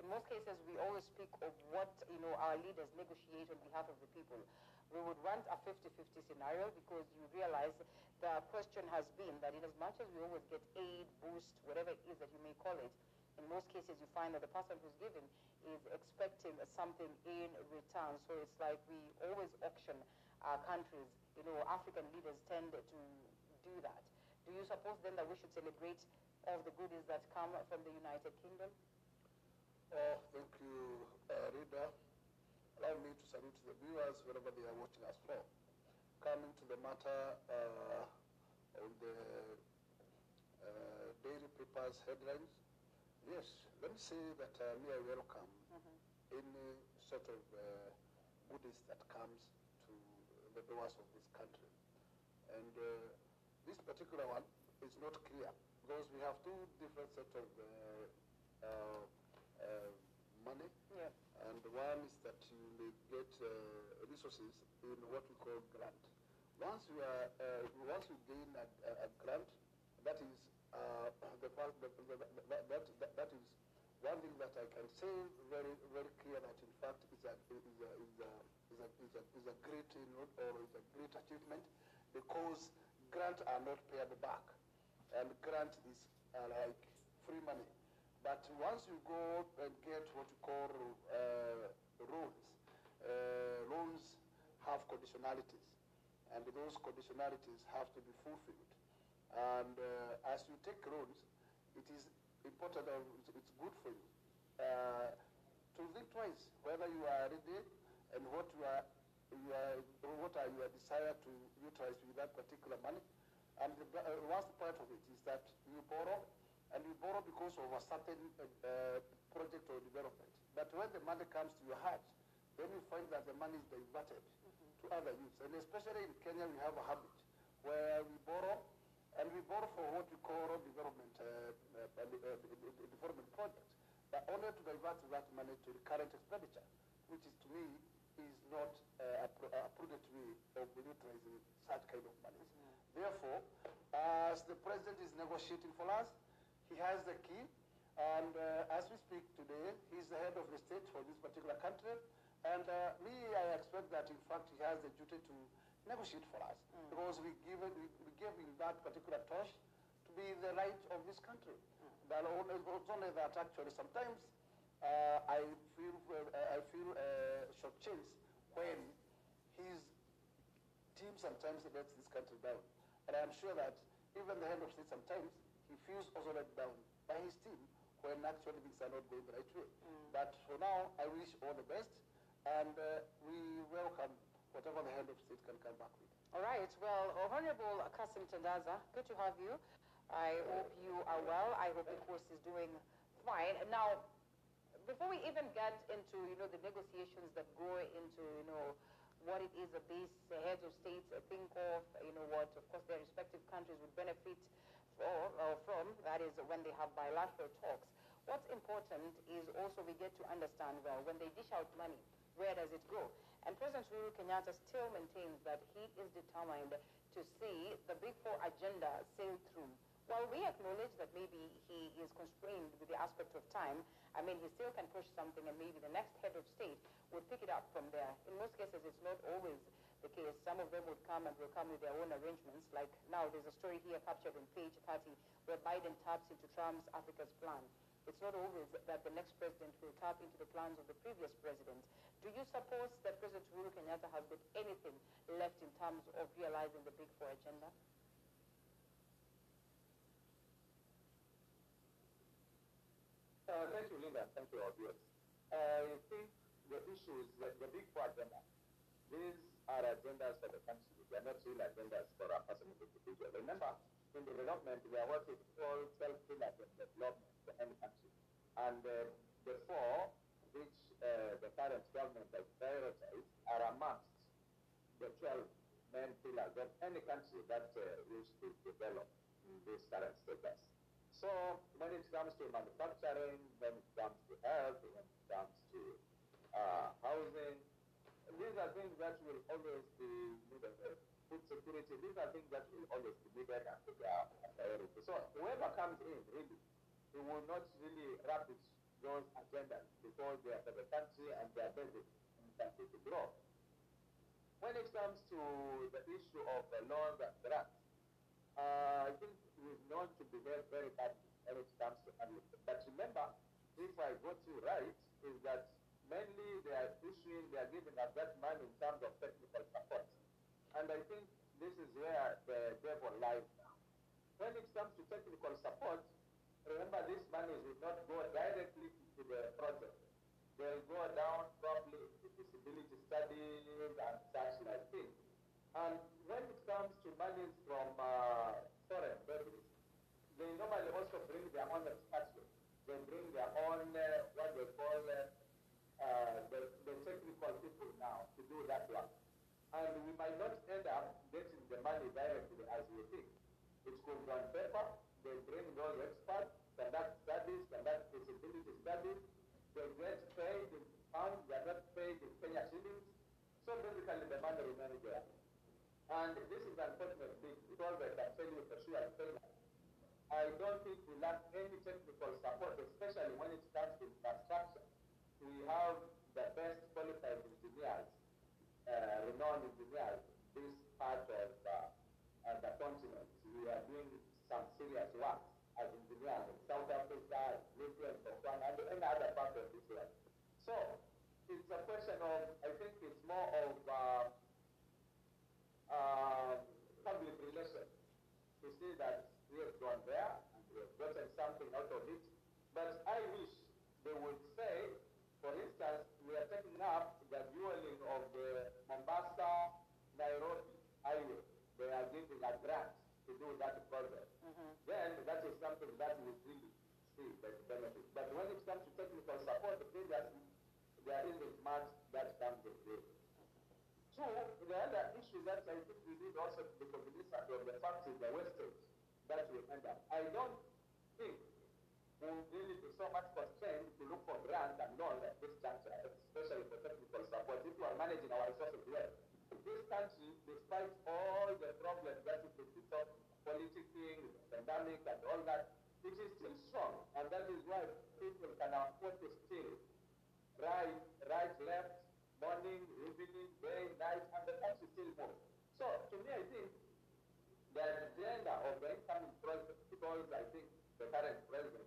In most cases, we always speak of what you know our leaders negotiate on behalf of the people. We would want a 50-50 scenario because you realize the question has been that in as much as we always get aid, boost, whatever it is that you may call it, in most cases you find that the person who's given is expecting something in return. So it's like we always auction our countries. You know, African leaders tend to do that. Do you suppose then that we should celebrate all the goodies that come from the United Kingdom? Oh, thank you, uh, Rida. Allow to the viewers wherever they are watching us from. Coming to the matter uh, on the uh, daily papers headlines, yes, let me say that uh, I welcome any sort of uh, goodies that comes to the doors of this country. And uh, this particular one is not clear because we have two different sets of uh, uh, uh, money. Yeah. And one is that you may get uh, resources in what we call grant. Once you are, uh, once you gain a, a, a grant, that is uh, the part that, that, that, that, that is one thing that I can say very very clear that in fact is a is a is a is a, is a, is a great know, or is a great achievement because grants are not paid back, and grant is uh, like free money. But once you go and get what you call uh, loans, uh, loans have conditionalities, and those conditionalities have to be fulfilled. And uh, as you take loans, it is important, or it's it's good for you uh, to think twice whether you are ready and what you are, you are what are your desire to utilize with that particular money. And the uh, worst part of it is that you borrow, and you borrow because of a certain uh, uh, project or development. But when the money comes to your heart, then you find that the money is diverted to other use. And especially in Kenya, we have a habit where we borrow, and we borrow for what we call development, uh, uh, uh, uh, development projects, but only to divert that money to the current expenditure, which is to me is not uh, a, pr- prudent way of utilizing such kind of money. Therefore, as the president is negotiating for us, he has the key, and uh, as we speak today, he's the head of the state for this particular country, and uh, me, I expect that in fact he has the duty to negotiate for us. Because we give we, we gave him that particular torch to be the right of this country. But only, it's only that actually sometimes uh, I feel uh, I feel uh, shortchanged when his team sometimes lets this country down, and I'm sure that even the head of state sometimes he feels also let down by his team when actually things are not going the right way. But for now, I wish all the best, and uh, we welcome whatever the head of state can come back with. All right. Well, Honorable Kassim Tandaza, good to have you. I hope you are well. I hope the course is doing fine. Now, before we even get into you know the negotiations that go into you know what it is that these heads of states think of, you know what of course their respective countries would benefit for, uh, from. That is when they have bilateral talks. What's important is also we get to understand well when they dish out money, where does it go? And President Uhuru Kenyatta still maintains that he is determined to see the Big Four agenda sail through. While we acknowledge that maybe he is constrained with the aspect of time, I mean, he still can push something and maybe the next head of state would pick it up from there. In most cases, it's not always the case. some of them would come and will come with their own arrangements. Like now, there's a story here captured on page 30 where Biden taps into Trump's Africa's plan. It's not always that the next president will tap into the plans of the previous president. Do you suppose that President Uhuru Kenyatta has got anything left in terms of realizing the Big Four agenda? Uh, thank you, Linda. Thank you, audience. I think the issue is that the big four agenda. These are agendas for the country. They are not real agendas for a personal individual. Remember, in development, we are what is called 12 pillars of development for any country. And uh, the four, which uh, the current government has prioritized, are amongst the 12 main pillars of any country that uh, to develop in this current status. So when it comes to manufacturing, when it comes to health, when it comes to uh, housing, these are things that will always be needed. Food security, these are things that will always be needed and they are priority. So whoever comes in, really, he will not really rubbish those agendas because they are for the country and they are basic in the to grow. When it comes to the issue of uh, loans and grants, uh, I think we've known to be very, very bad when it comes to handling. But remember, if I got you right, is that mainly they are issuing, they are giving us that money in terms of technical support. And I think this is where the devil lies now. When it comes to technical support, remember these monies will not go directly to the project. They'll go down probably to disability studies and such like things. And when it comes to monies from uh, foreign bodies, they normally also bring their own expertise. They bring their own, uh, what they call uh, uh, the, the technical people now to do that work. And we might not end up getting the money directly as we think. It could be on paper, they bring those experts, conduct studies, conduct feasibility studies, they get paid in pounds, they are not paid in Kenya shillings. So basically the money remains there. And this is unfortunate thing because I can tell you for sure Kenya, I don't think we lack any technical support, especially when it comes to infrastructure. Have the best qualified engineers, uh, renowned engineers, this part of uh, uh, the continent. We are doing some serious work as engineers in South Africa, Libya, Botswana, and any other part of this world. So it's a question of, I think it's more of uh, uh, public relations to see that we have gone there and we have gotten something out of it. But I wish they would say, for instance, we are taking up the dualling of the Mombasa Nairobi highway. They are giving a grant to do that project. Mm-hmm. Then that is something that we really see the benefit. But when it comes to technical support, previously there isn't much that comes in place. So the other issue that I think we need also to be cognizant of the fact is the wastage that we end up. I don't we really be so much constrained to look for grants and loans at this juncture, uh, especially for technical support, if we are managing our resources well. This country, despite all the problems that it is because uh, politicking, pandemic, and all that, it is still strong. And that is why people can afford to still right, right, left, morning, evening, day, night, and the country still moves. So, to me, I think the agenda of the incoming president, because I think the current president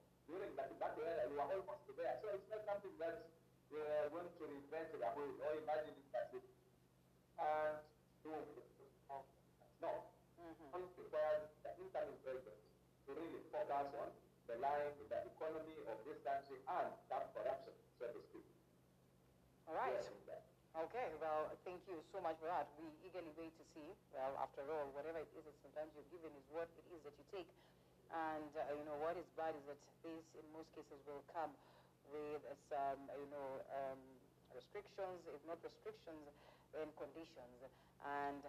During the Kibaki era, we were almost there. So it's not something that we are going to reinvent the wheel or imagine it that it and no. Mm-hmm. The incoming president to really focus on the line, the economy of this country and that corruption, so to speak. All right. Okay, well, thank you so much for that. We eagerly wait to see. Well, after all, whatever it is that sometimes you're given is what it is that you take. And, uh, you know, what is bad is that this, in most cases, will come with some, you know, um, restrictions, if not restrictions, then conditions. And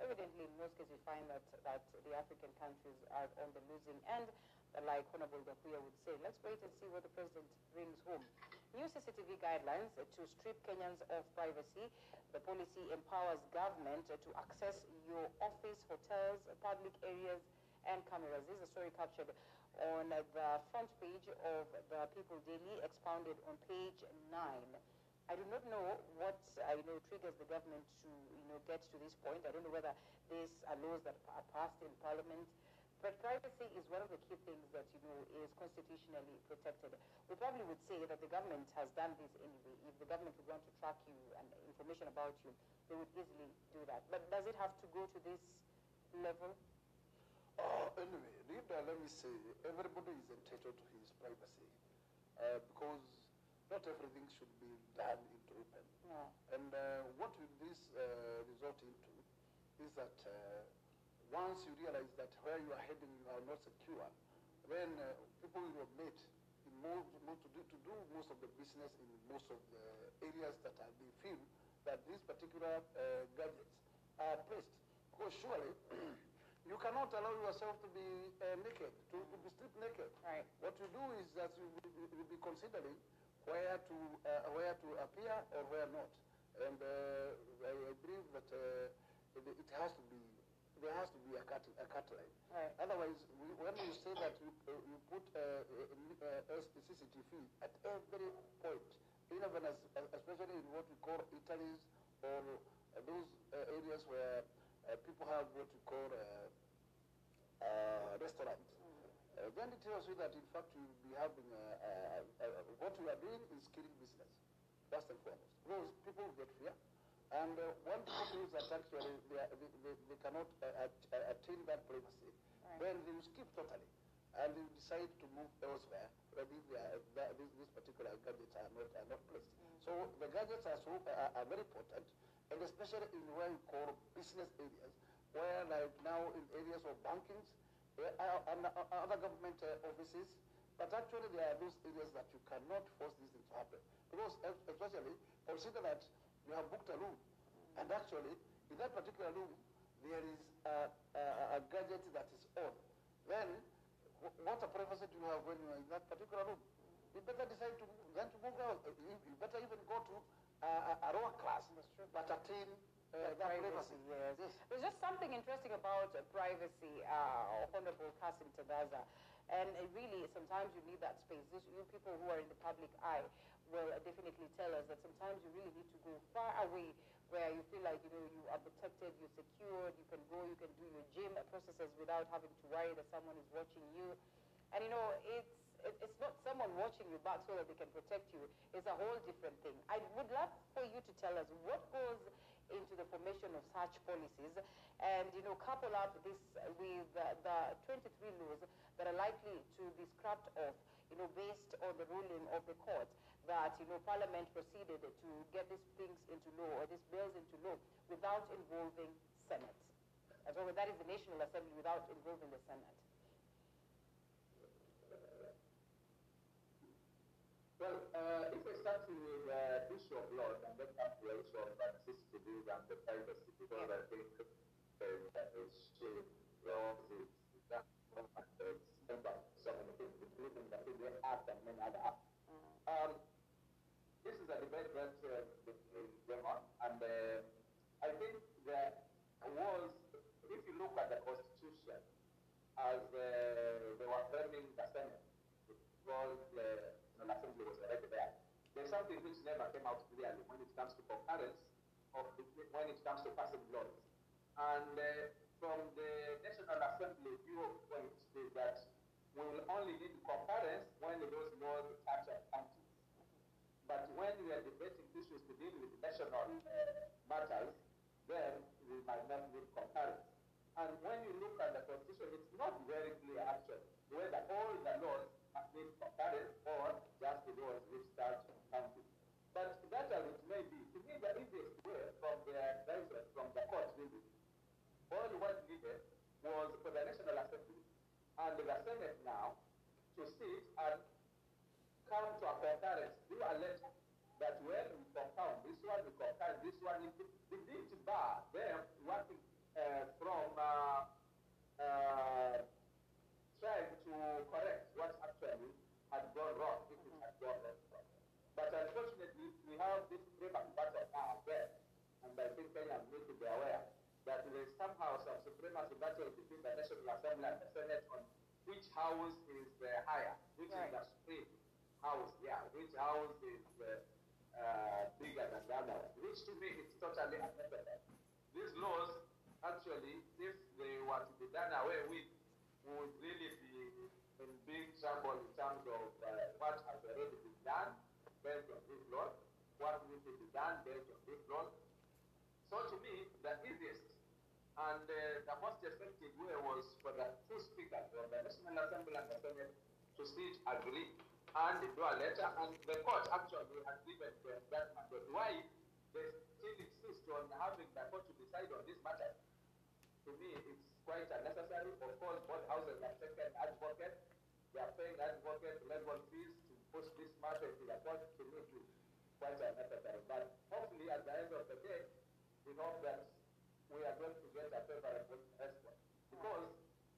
evidently, in most cases, we find that, that the African countries are on the losing end, like Honorable Gakuya would say. Let's wait and see what the president brings home. New CCTV guidelines to strip Kenyans of privacy. The policy empowers government to access your office, hotels, public areas, and cameras. This is a story captured on the front page of the People Daily, expounded on page 9. I do not know what uh, you know triggers the government to you know get to this point. I don't know whether these are laws that are passed in Parliament. But privacy is one of the key things that you know is constitutionally protected. We probably would say that the government has done this anyway. If the government would want to track you and information about you, they would easily do that. But does it have to go to this level? Uh, anyway, Linda, let me say, everybody is entitled to his privacy uh, because not everything should be done into open. No. And uh, what will this uh, result into is that uh, once you realize that where you are heading you are not secure, then uh, people will meet in more, more to, do, to do most of the business in most of the areas that are being filmed that these particular uh, gadgets are placed. Because surely *clears throat* you cannot allow yourself to be uh, naked, to, to be stripped naked. Right. What you do is that you will be considering where to uh, where to appear or where not. And uh, I, believe that uh, it, it has to be there has to be a cut a cut line. Right. Otherwise, we, when you say that you, uh, you put a, uh, uh, CCTV at every point, even as, especially in what we call Italy's or uh, those uh, areas where uh, people have what we call uh, uh, restaurants. Uh, then it tells you that in fact you will be having uh, uh, uh, what you are doing is killing business, first and foremost. Because people get fear. And uh, when people feel that actually they, are, they, they, they cannot at, attain that privacy, then they will skip totally. And they decide to move elsewhere, where these, these, particular gadgets are not, are not placed. So the gadgets are, so, uh, are very important, and especially in where you call business areas, where like now in areas of bankings, uh, uh, and uh, other government uh, offices, but actually there are those areas that you cannot force things to happen. Because especially, consider that you have booked a room, and actually, in that particular room, there is a, a, a gadget that is on. Then, wh- what a privacy do you have when you are in that particular room? You better decide to then to move out. Uh, you better even go to uh, a, a lower class, but attain uh, that privacy. yes. There's just something interesting about uh, privacy, uh, Honorable Kassim Tandaza. And uh, really, sometimes you need that space. This, you people who are in the public eye will uh, definitely tell us that sometimes you really need to go far away where you feel like, you know, you are protected, you're secured, you can go, you can do your gym processes without having to worry that someone is watching you. And, you know, it's, it- it's not someone watching you back so that they can protect you. It's a whole different thing. I would love for you to tell us what goes into the formation of such policies and, you know, couple up this with uh, the 23 laws that are likely to be scrapped off, you know, based on the ruling of the court that, you know, Parliament proceeded to get these things into law or these bills into law without involving Senate. As well, that is the National Assembly without involving the Senate. Well, uh, if we start with uh, issue of laws and then come to the issue of uh, CCTVs and the privacy, because I think uh, that is laws, is that it's member, so many things, including the Indian Act and many other acts. Um, this is a debate that uh, going on, and uh, I think there was, if you look at the Constitution, as uh, they were framing the Senate, because the National Assembly was already there. There's something which never came out clearly when it comes to concurrence, of when it comes to passing laws. And uh, from the National Assembly viewpoint is that we will only need concurrence when those laws touch our counties. But when we are debating issues to deal with national matters, then we might not need concurrence. And when you look at the constitution, it's not very clear actually whether all the laws and they were sent now to sit and come to a concurrence, do a letter that when we compound this one, we compound this one. It, it didn't bar them working uh, from uh, uh, trying to correct what actually had gone wrong, if it had gone wrong. But unfortunately, we have this paper battle now there, and I think Kenyans need to be aware supremacy battle between the National Assembly and the Senate on which house is uh, higher, which Right. is the supreme house, yeah, which house is uh, uh, bigger than the other one, which to me is totally unnecessary. These laws, actually, if they were to be done away with, would really be in big trouble in terms of uh, what has already been done based on this law, what needs to be done based on this law. So to me, the easiest and uh, the most effective way was for the two speakers of the National Assembly and the Senate to sit, agree, and do a letter. And the court actually has given them that mandate. Why they still insist on having the court to decide on this matter? To me, it's quite unnecessary. Of course, both houses have taken advocates. They are paying advocate legal fees to push this matter to the court. To me, it's quite unnecessary. But hopefully, at the end of the day, we hope that we are going to get a favorable response. Because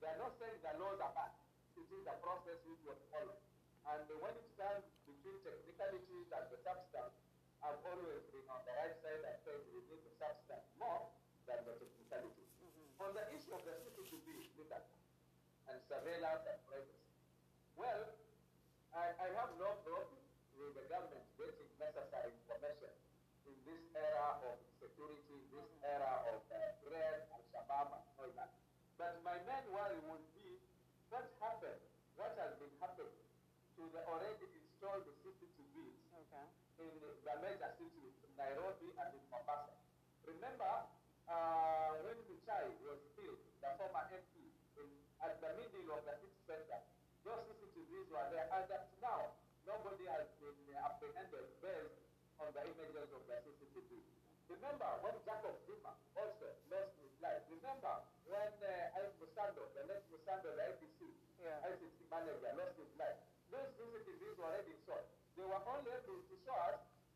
they are not saying the laws are bad. It is the process which was followed. And when it comes between technicalities and the substance, I've always been on the right side and said we need the substance more than the technicalities. Mm-hmm. On the issue of the CCTV, look at and surveillance and privacy. Well, I, I have no problem with the government getting necessary information in this era of security, this era of threat, Al Shabaab, and all that. But my main worry would be what happened, what has been happening to the already installed CCTVs Okay. in the major cities, in Nairobi and in Mombasa. Remember, uh, when Muchai was killed, the former MP, in, at the middle of the city center, those CCTVs were there, and to now, nobody has been apprehended based on the images of the CCTV. Remember when Jacob Juma also lost his life. Remember when uh, Ike Msando, the late Msando, the IEBC, Yeah. ICT manager, lost his life. Those CCTVs were already installed. They were only to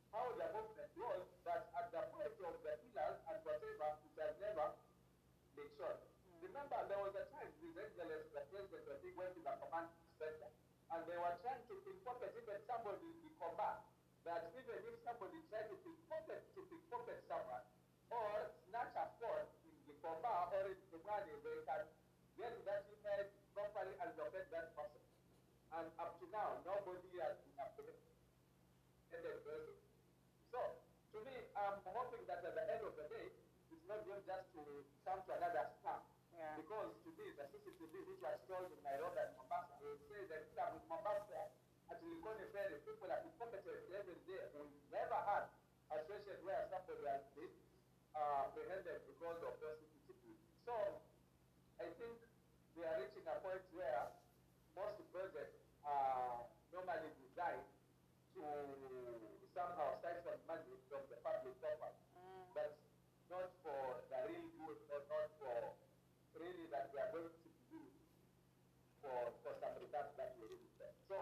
how the movement was, but at the point of the pillars and whatever, it has never been shown. Hmm. Remember, there was a time His Excellency, the President, I think, went to the command center, and they were trying to pickpocket even somebody in the combat. That even if somebody tried to pickpocket to pickpocket someone, or snatch a phone in the combat or in the money, they can get that image properly and locate that person. And up to now, nobody has been apprehended. So, to me, I'm hoping that at the end of the day, it's not just to come to another scam. Yeah. Because to me, the CCTV which was stored in Nairobi and Mombasa, they say that scam in Mombasa, at Likoni Ferry, people are pickpocketed every day. We never had a situation where somebody has been uh, because of those CCTV. So, I think we are reaching a point where most projects are normally designed to somehow siphon money from the public property, mm. but not for the real good or not for really that we are going to do for, for some returns that we really spend. So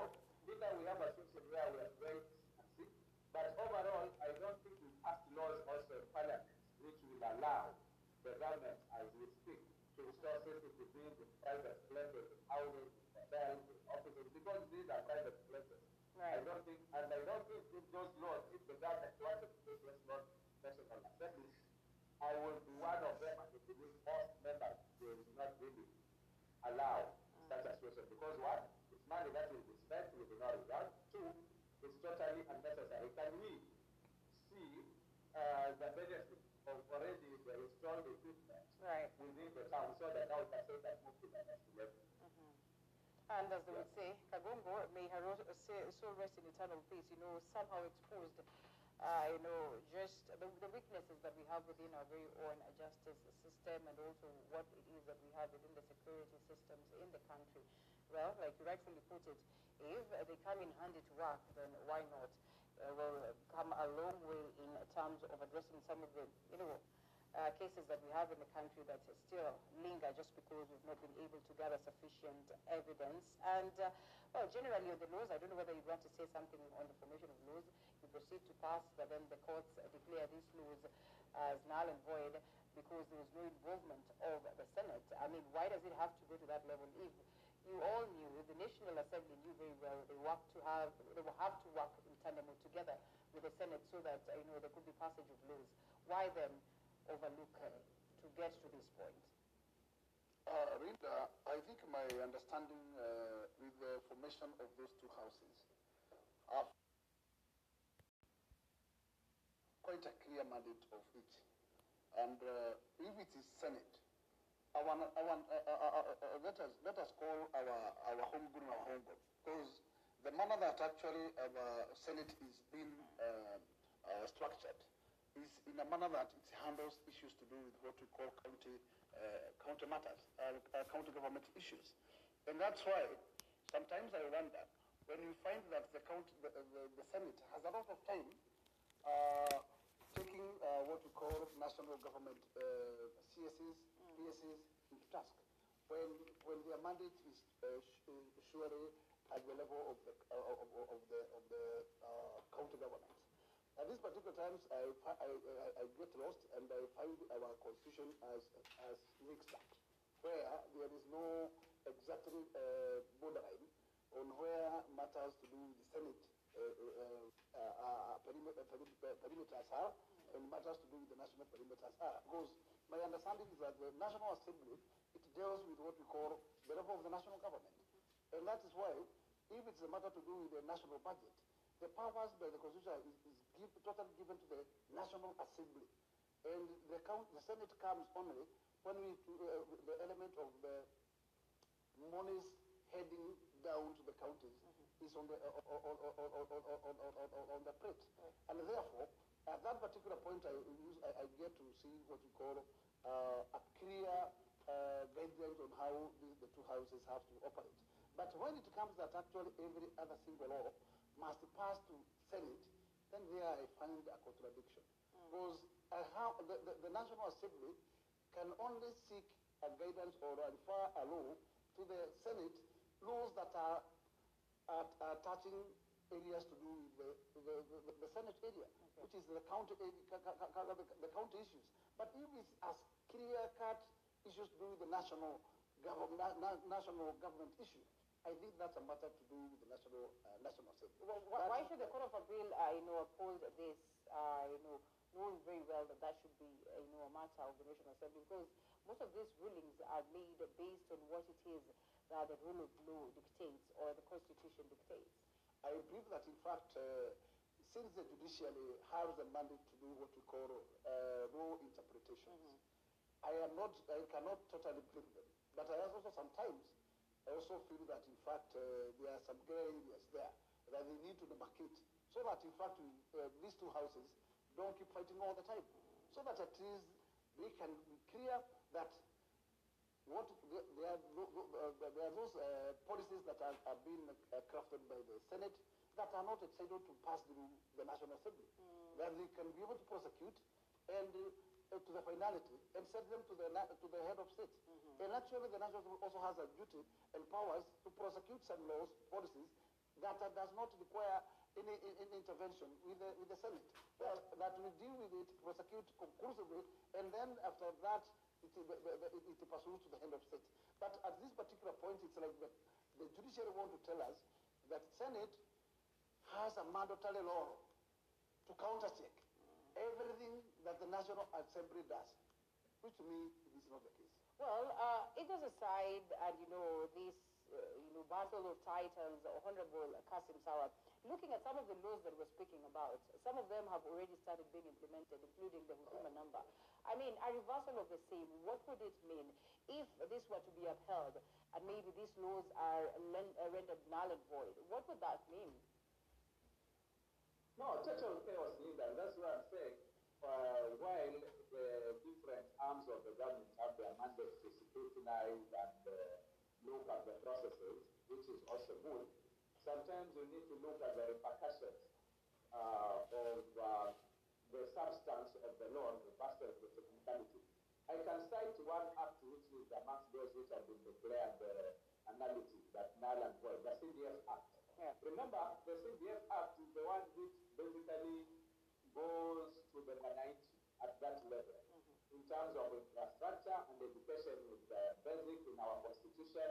either we have a situation where we are going to succeed, but overall, I don't think we passed laws also in parliament which will allow the government, as we speak, to CCTVs in private places, in houses, in hotels, in offices, because these are private places. I don't think, and I don't think if those laws, if the government wanted to take those laws national assembly, I will be one of them and it will most members they will not really allow such a situation because one, it's money that will be spent with no result. Two, it's totally unnecessary. Can we see uh, the benefit of already the installed equipment Right. within the town so that now we can say that move to the next level? And as they would say, Kagongo, may her soul rest in eternal peace, you know, somehow exposed, uh, you know, just the, the weaknesses that we have within our very own justice system and also what it is that we have within the security systems in the country. Well, like you rightfully put it, if they come in handy to work, then why not? Uh, will come a long way in terms of addressing some of the, you know, uh, cases that we have in the country that still linger just because we've not been able to gather sufficient evidence. And, uh, well, generally on the laws, I don't know whether you want to say something on the formation of laws. You proceed to pass, but then the courts declare these laws as null and void because there was no involvement of the Senate. I mean, why does it have to go to that level if you all knew, the National Assembly knew very well they work to have, they will have to work in tandem together with the Senate so that, you know, there could be passage of laws. Why then overlook uh, to get to this point? I think my understanding uh, with the formation of those two houses are quite a clear mandate of each. And uh, if it is Senate, our, our, uh, uh, uh, let, us, let us call our, our home grown our home grown. Because the manner that actually our Senate is being structured is in a manner that it handles issues to do with what we call county, county matters, county government issues. And that's why sometimes I wonder when you find that the, county, the, the, the Senate has a lot of time uh, taking uh, what we call national government uh, CSs, PSs into task, when, when their mandate is uh, surely at the level of the, uh, of, of, the, of the uh, county government. At these particular times, I, I, I, get lost and I find our constitution as, as mixed up, where there is no exactly uh, borderline on where matters to do with the Senate uh, uh, uh, perimeters are and matters to do with the national perimeters are. Because my understanding is that the National Assembly, it deals with what we call the level of the national government. And that is why, if it's a matter to do with the national budget, the powers by the Constitution is, is give, totally given to the National Assembly. And the, count, the Senate comes only when we, uh, the element of the monies heading down to the counties is on the, uh, on, on, on, on, on, the plate. And therefore, at that particular point, I, use, I, I get to see what we call uh, a clear uh, guidelines on how the, the two houses have to operate. But when it comes that actually every other single law must pass to Senate, then there I find a contradiction. Mm. Because have, the, the, the, National Assembly can only seek a guidance or refer a law to the Senate, laws that are, are, are touching areas to do with the, the, the, the Senate area, okay. which is the county, the, county issues. But if it's as clear-cut issues to do with the national government, na, national government issue, I think that's a matter to do with the national uh, national assembly. Well, wh why should the Court of Appeal, uh, you know, uphold this, uh, you know, knowing very well that that should be, uh, you know, a matter of the National Assembly? Because most of these rulings are made based on what it is that the rule of law dictates or the Constitution dictates. I believe that, in fact, uh, since the judiciary has the mandate to do what we call uh, law interpretations, mm -hmm. I am not, I cannot totally blame them. But I also sometimes I also feel that, in fact, uh, there are some gray areas there that they need to demarcate, so that, in fact, we, uh, these two houses don't keep fighting all the time, so that at least we can be clear that what there are, uh, there are those uh, policies that are, are being uh, crafted by the Senate that are not entitled to pass through the National Assembly, mm. that they can be able to prosecute and uh, to the finality and send them to the to the head of state. Mm -hmm. And actually, the National Assembly also has a duty and powers to prosecute some laws, policies that uh, does not require any, any intervention with the, with the Senate. That, that will deal with it, prosecute conclusively, and then after that, it, it, it pursues to the head of state. But at this particular point, it's like the, the judiciary want to tell us that Senate has a mandatory law to countercheck everything that the National Assembly does, which to me is not the case. Well, uh, it is aside, and you know, this uh, you know, battle of titans, Honorable Kassim Sawa, looking at some of the laws that we're speaking about, some of them have already started being implemented, including the Huduma number. I mean, a reversal of the same, what would it mean if this were to be upheld and maybe these laws are uh, rendered null and void? What would that mean? No, total chaos neither. That's what I'm saying. Uh, while the different arms of the government have their mandate to scrutinize and uh, look at the processes, which is also good, sometimes you need to look at the repercussions uh, of uh, the substance of the law versus the technicality. I can cite one act which is amongst those which have been declared uh, annullity, that null and void, the CDF Act. Yeah. Remember, the CDF Act is the one which basically goes to the minority at that level. Mm -hmm. In terms of infrastructure and education is uh, basic in our constitution,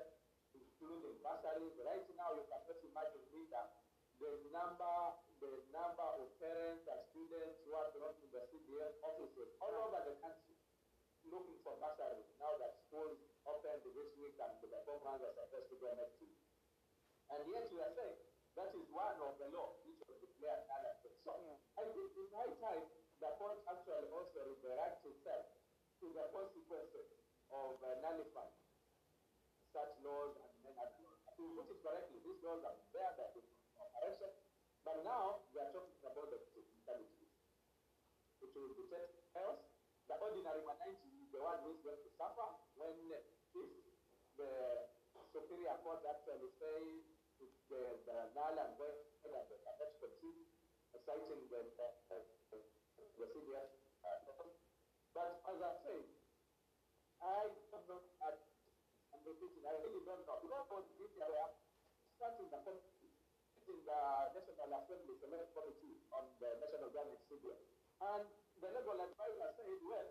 including bursaries. Right now, you cannot imagine either the number, the number of parents and students who are brought to the CDF offices all over the country looking for bursaries now that schools opened this week and the form Nyanza are supposed to go next week. And yet you are saying that is one of the law which was declared unlawful. So I think it's high time the court actually also resurrects itself to the consequences of uh, nullifying such laws and then laws. To put it correctly, these laws are there, they're in operation, but now we are talking about the technicalities. It will detect chaos. The ordinary Mwananchi is the one who is going to suffer when if the superior court actually says the, the null and void and the proceed, citing the, the. Uh, but as I say, I don't know, I, I'm I really don't know. Because on the media, we are starting the in the National Assembly on the National Government. And the legal advisor said, well,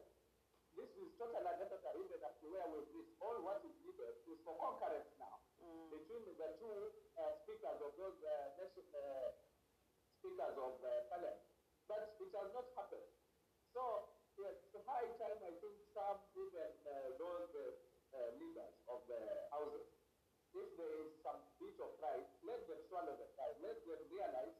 this is totally unnecessary, even up to where we've. All what is needed is for concurrence now between the two uh, speakers of those uh, uh, speakers of uh, parliament. But it has not happened. So yes, it's high time, I think, some even uh, those uh, uh, leaders of the houses, if there is some bit of pride, let them swallow the pride. Let them realize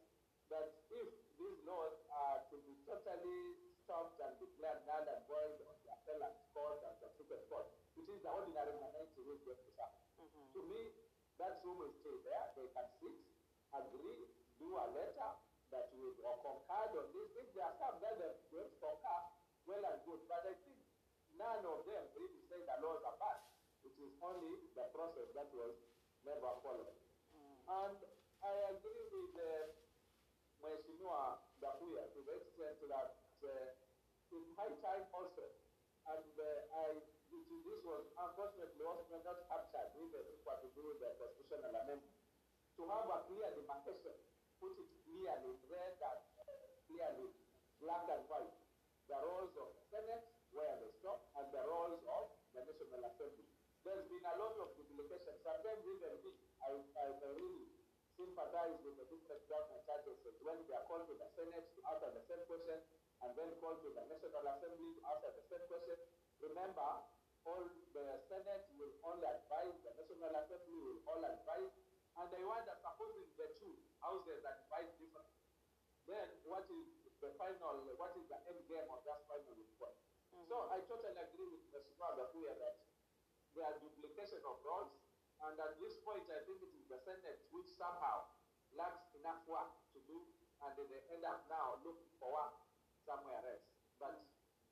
that if these laws are to be totally stopped and declared null and void on the appellate court and the Supreme Court, it is the ordinary Mwananchi who is going to suffer. To me, that room will stay there. They can sit, agree, do a letter that will or concur on this. If there are some that going to concur, well and good. But I think none of them really say the laws are bad. It is only the process that was never followed. And I agree with uh, Mheshimiwa Gakuya to the extent that uh, it's high time also. And uh, I, this was unfortunately also not captured even what to do with the constitutional amendment. To have a clear demarcation, put it clearly, red and uh, clearly, black and white, the roles of Senate, where they stop, and the roles of the National Assembly. There's been a lot of duplication. Sometimes even me, I, I, I really sympathize with the different government agencies when they are called to the Senate to answer the same question, and then called to the National Assembly to answer the same question. Remember, all the Senate will only advise, the National Assembly will all advise, and I wonder, supposing the two houses that advise differently, then what is the final, what is the end game of that final report? Mm-hmm. So I totally agree with Mr. Gakuya that there are duplication of roles, and at this point, I think it is the Senate which somehow lacks enough work to do, and they end up now looking for work somewhere else. But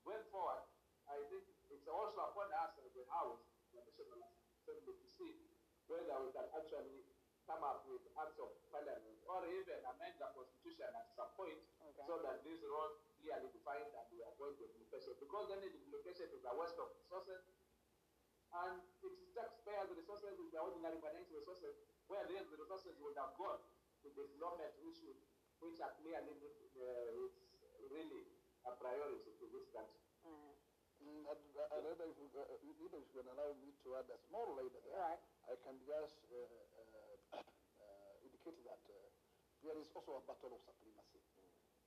going forward, I think it's also upon us the the National Assembly, to see whether we can actually come up with acts of parliament or even amend the constitution at some point so that these roles clearly defined and we avoid duplication. Because any duplication is a waste of resources and it is taxpayers' resources, it's the ordinary financial resources, where these resources would have gone to development issues which are clearly uh, it's really a priority to this country. Mm, and, you, uh, you can allow me to add a small later there, I can just uh, uh, uh, indicate that uh, there is also a battle of supremacy.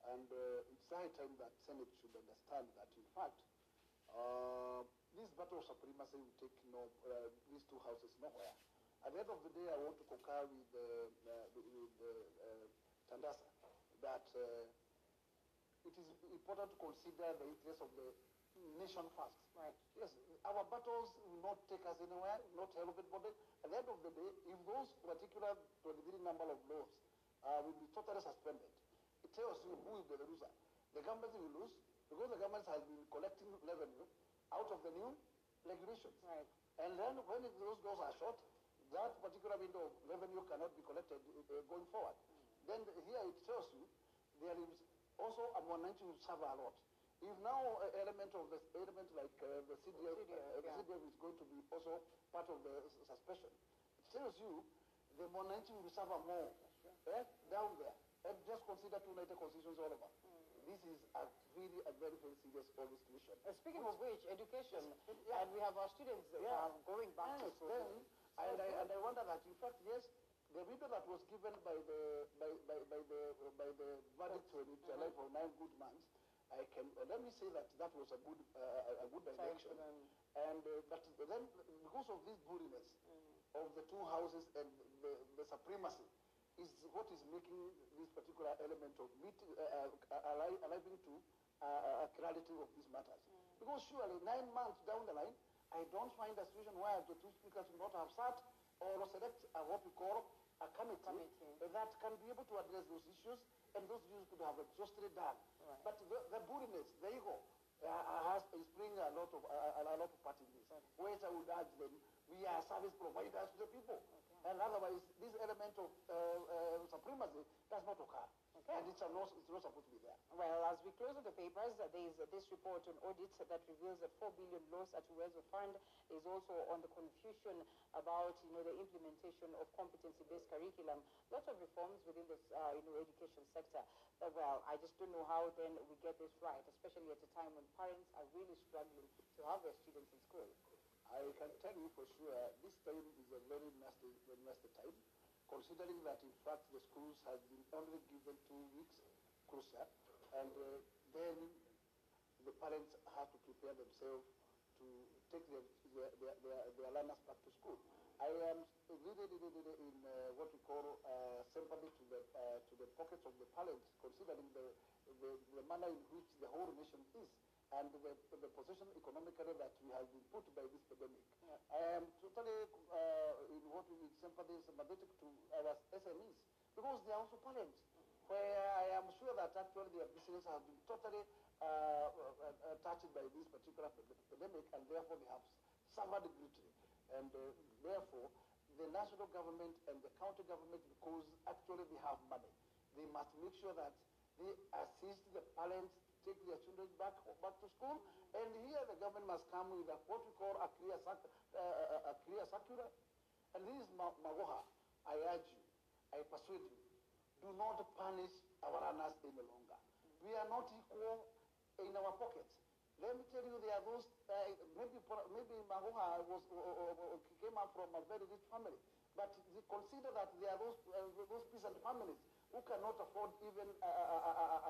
And uh, it's high time that Senate should understand that, in fact, this battle of supremacy will take no, these two houses nowhere. At the end of the day, I want to concur with, with Tandaza that it is important to consider the interests of the nation first. Right. Yes, our battles will not take us anywhere, not help anybody. At the end of the day, if those particular 23 number of laws uh, will be totally suspended, it tells you who is the loser. The government will lose because the government has been collecting revenue out of the new regulations. Right. And then when those laws are short, that particular window of revenue cannot be collected uh, going forward. Then here it tells you there is also a Mwananchi will suffer a lot. If now an element of the element like uh, the CDF, uh, the yeah. CDF is going to be also part of the suspension, it tells you the Mwananchi will suffer more eh, down there. And just consider two later constitutions all over. This is a really a very, very serious issue. Uh, speaking of which, education, and we have our students uh, going back to Yes, school. then, and, I, and I wonder that, in fact, yes, the window that was given by the by, by, by the by the verdict when it uh, for nine good months, I can uh, let me say that that was a good uh, a- good direction. And uh, but then because of this buriness of the two houses and the, the supremacy is what is making this particular element of meeting, uh, uh, arriving to uh, a clarity of these matters. Because surely nine months down the line, I don't find a situation where the two speakers will not have sat or select a, what we call a committee, that can be able to address those issues, and those issues could have exhausted done. But the, the bulliness, the ego, uh, has, is playing a lot of uh, a lot of part in this. Whereas I would urge them, we are service providers to the people, and otherwise this element of uh, uh, supremacy does not occur, and it's a not, it's not supposed to be there. Well, as we close the papers, uh, there is uh, this report on audit that reveals that 4 billion loss at Uwezo Fund is also on the confusion about, you know, the implementation of competency-based curriculum. Lots of reforms within this, uh, you know, education sector. Uh, well, I just don't know how then we get this right, especially at a time when parents are really struggling to have their students in school. I can tell you for sure, this time is a very nasty, very nasty time, considering that in fact the schools have been only given two weeks closer, and uh, then the parents have to prepare themselves to take their, their, their, their, learners back to school. I am really, really, really in uh, what we call uh, sympathy to the, uh, to the pockets of the parents, considering the, the, the manner in which the whole nation is and the, the position economically that we have been put by this pandemic. I am totally uh, in what we sympathy sympathetic to our SMEs because they are also parents, where I am sure that actually their business have been totally uh, uh, uh, touched by this particular pandemic and therefore they have suffered greatly. And uh, therefore, the national government and the county government, because actually they have money, they must make sure that they assist the parents take their children back back to school. And here the government must come with a, what we call a clear, circ- uh, a clear circular. And this is Ma- Magoha. I urge you, I persuade you, do not punish our runners any longer. We are not equal in our pockets. Let me tell you, there are those, uh, maybe, maybe Magoha was, uh, uh, came up from a very rich family, but consider that there are those, uh, those peasant families who cannot afford even a, a,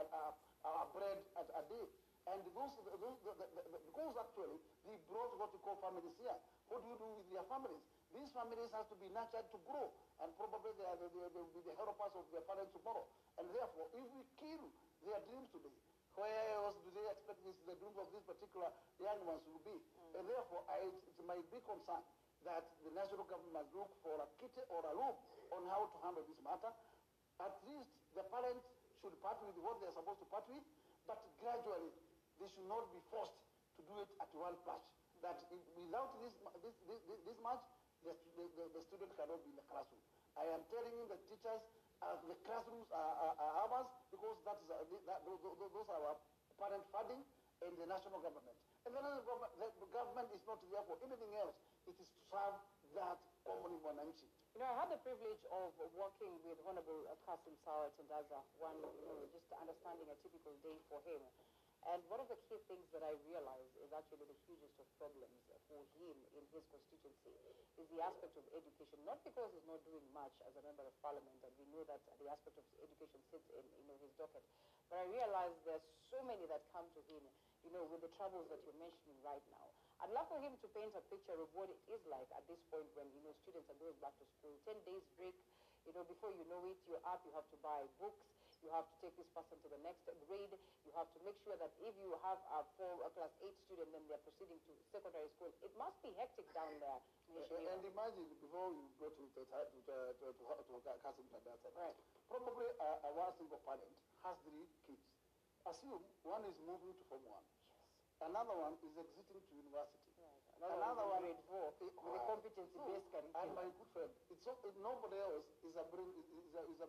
a, a bread a, a day. And those, those the, the, the, because actually they brought what you call families here. What do you do with their families? These families have to be nurtured to grow, and probably they, are, they, they will be the helpers of their parents tomorrow. And therefore, if we kill their dreams today, where else do they expect this, the dreams of these particular young ones will be? And therefore, I, it's my big concern that the national government must look for a kit or a loop on how to handle this matter. At least the parents should part with what they are supposed to part with, but gradually they should not be forced to do it at one flash. That if, without this, this, this, this much, the, the, the, student cannot be in the classroom. I am telling you the teachers, uh, the classrooms are, are, are ours because that is, uh, that, those, those are our parent funding and the national government. And the national government, the government is not there for anything else. It is to serve that common humanity. You know, I had the privilege of working with Honorable Kassim Sawa and as a one, you know, just understanding a typical day for him. And one of the key things that I realized is actually the hugest of problems for him in his constituency is the aspect of education. Not because he's not doing much as a member of parliament, and we know that the aspect of education sits in you know, his docket. But I realized there's so many that come to him, you know, with the troubles that you're mentioning right now. I'd love for him to paint a picture of what it is like at this point when, you know, students are going back to school. Ten days break, you know, before you know it, you're up, you have to buy books, you have to take this person to the next grade, you have to make sure that if you have a, four, a class 8 student, then they're proceeding to secondary school. It must be hectic down there. Uh, and imagine before you go to the to, to, to, to, to Kassim right. probably a one single parent has three kids. Assume one is moving to Form 1 Another one is exiting to university. Another, Another one grade four with a competency-based curriculum. And my good friend, it's not, it, nobody else is a bring is a is a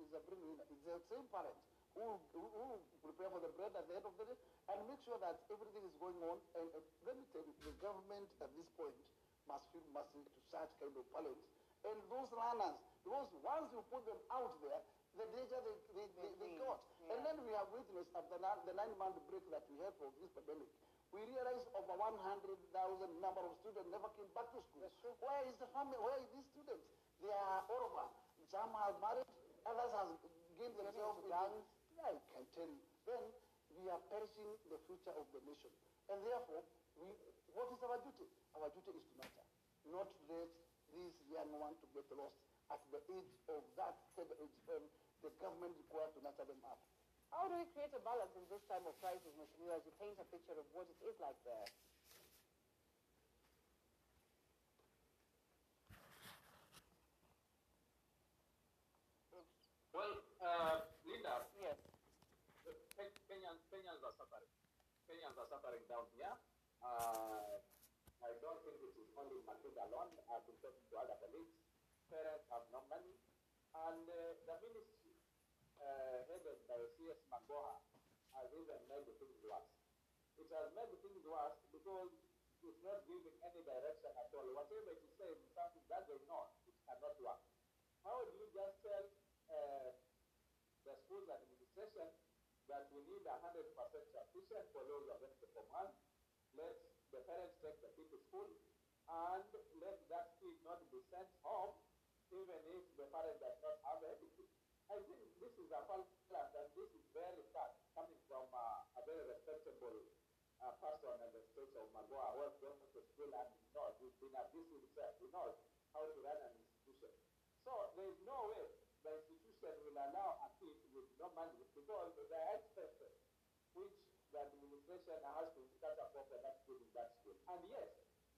is a bring winner. It's the same parent who who who prepare for the bread at the end of the day and make sure that everything is going on. And uh, let me tell you, the government at this point must feel mercy to such kind of parents and those runners because once you put them out there, the danger they they, they, they got. And then we have witnessed after the nine month break that we had for this pandemic. We realized over 100,000 number of students never came back to school. Where is the family? Where are these students? They are all over. Some have married, others have gained themselves gangs. I can tell you. Then we are perishing the future of the nation. And therefore, we, what is our duty? Our duty is to nurture, not let these young young one to get lost at the age of that tender age when the government required to nurture them up. How do we create a balance in this time of crisis, Mheshimiwa, as you paint a picture of what it is like there? Well, uh, Linda, yes. Ke- Kenyans, Kenyans are suffering. Kenyans are suffering down here. Uh, I don't think it is only Matuga alone. I've been talking to other colleagues. Parents have no money. And uh, the ministry, uh, headed by CS Magoha, has even made things worse. It has made things worse because it's not giving any direction at all. Whatever it is saying is something that they know it cannot work. How do you just tell uh, the school's administration that we need 100% sufficient for those who are to form. Let the parents take the kid to school and let that kid not be sent home even if the parent does not have anything. I think this is a false class and this is very sad coming from uh, a very respectable uh, person in the state of Magoha who has gone to school and he knows, he's been at this himself, he knows how to run an institution. So there is no way the institution will allow a kid with no money because are expenses which the administration has to start up for that kid in that school. And yes,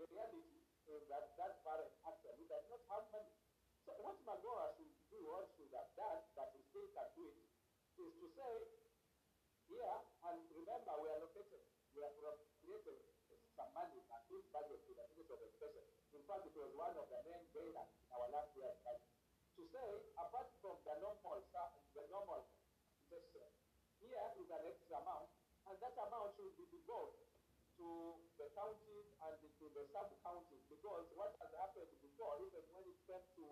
the reality is that that parent actually does not have money. So what Magoha should do or should have done, but we still can do it, is to say, here, and remember we are located, we are created some money and this budget to the Ministry of Education. In fact, it was one of the main gainers in our last budget. To say, apart from the normal, the normal gesture, here is an extra amount, and that amount should be devoted to the counties and to the sub-counties, because what has happened before, even when it came to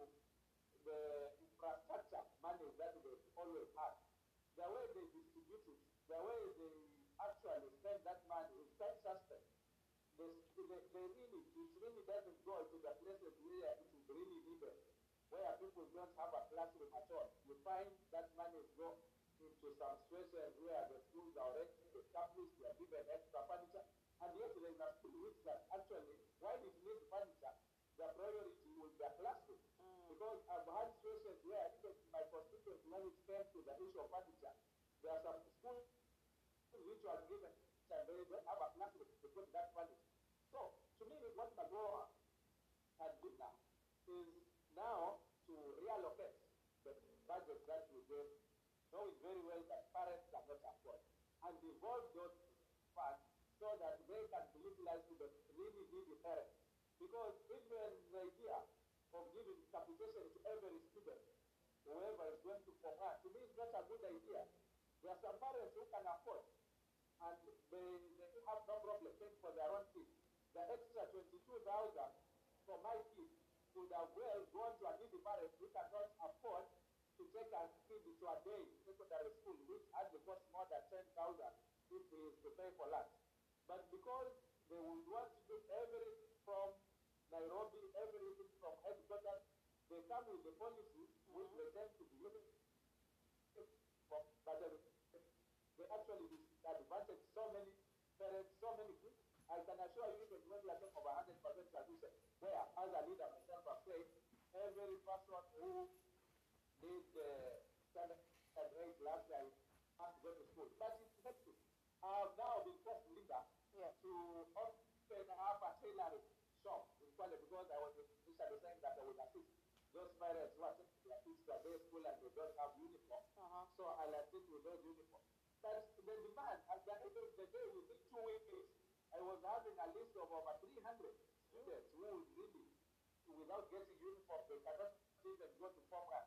the infrastructure money that they always had, the way they distribute it, the way they actually spend that money is quite suspect. They, they, they really, it really doesn't go to the places where it is really needed, where people don't have a classroom at all. You find that money go into some situations where the schools are already established, they are given extra furniture, and yet there is a school which that actually, while it needs furniture, the priority will be a classroom. Because I've had situations where my constituency, when it came to the issue of furniture, there are some schools which were given and they don't have a classroom to put that furniture. So, to me, what Magoha can do now is now to reallocate the budget that we gave, knowing very well that parents cannot afford, and devolve those funds so that they can be utilized to the really needy parents. Because even idea of giving capitation to every student, whoever is going to one, to me is not a good idea. There are some parents who can afford, and they, they have no problem paying for their own kids. The extra 22,000 for my kids would have well gone to a needy parent who cannot afford to take a kid to a day secondary school, which hardly costs more than 10,000 if he is to pay for lunch. But because they would want to do everything from Nairobi, everything from headquarters, they come with the policies which they tend to be using. But they, they actually disadvantage so many parents, so many kids. I can assure you, when we are talking about 100% solution, where, as a leader myself have said, every person who did uh, standard grade last year has to go to school. But it's hectic. I have now been forced leader to open up a tailoring shop Kwale because I was initially saying that I would assist those parents who are their kids to a day school and they don't have uniform. So I'll assist with those uniforms. But the demand, at the end of the day, within two weeks, I was having a list of over 300 students who would really, without getting uniform, they cannot even go to form one.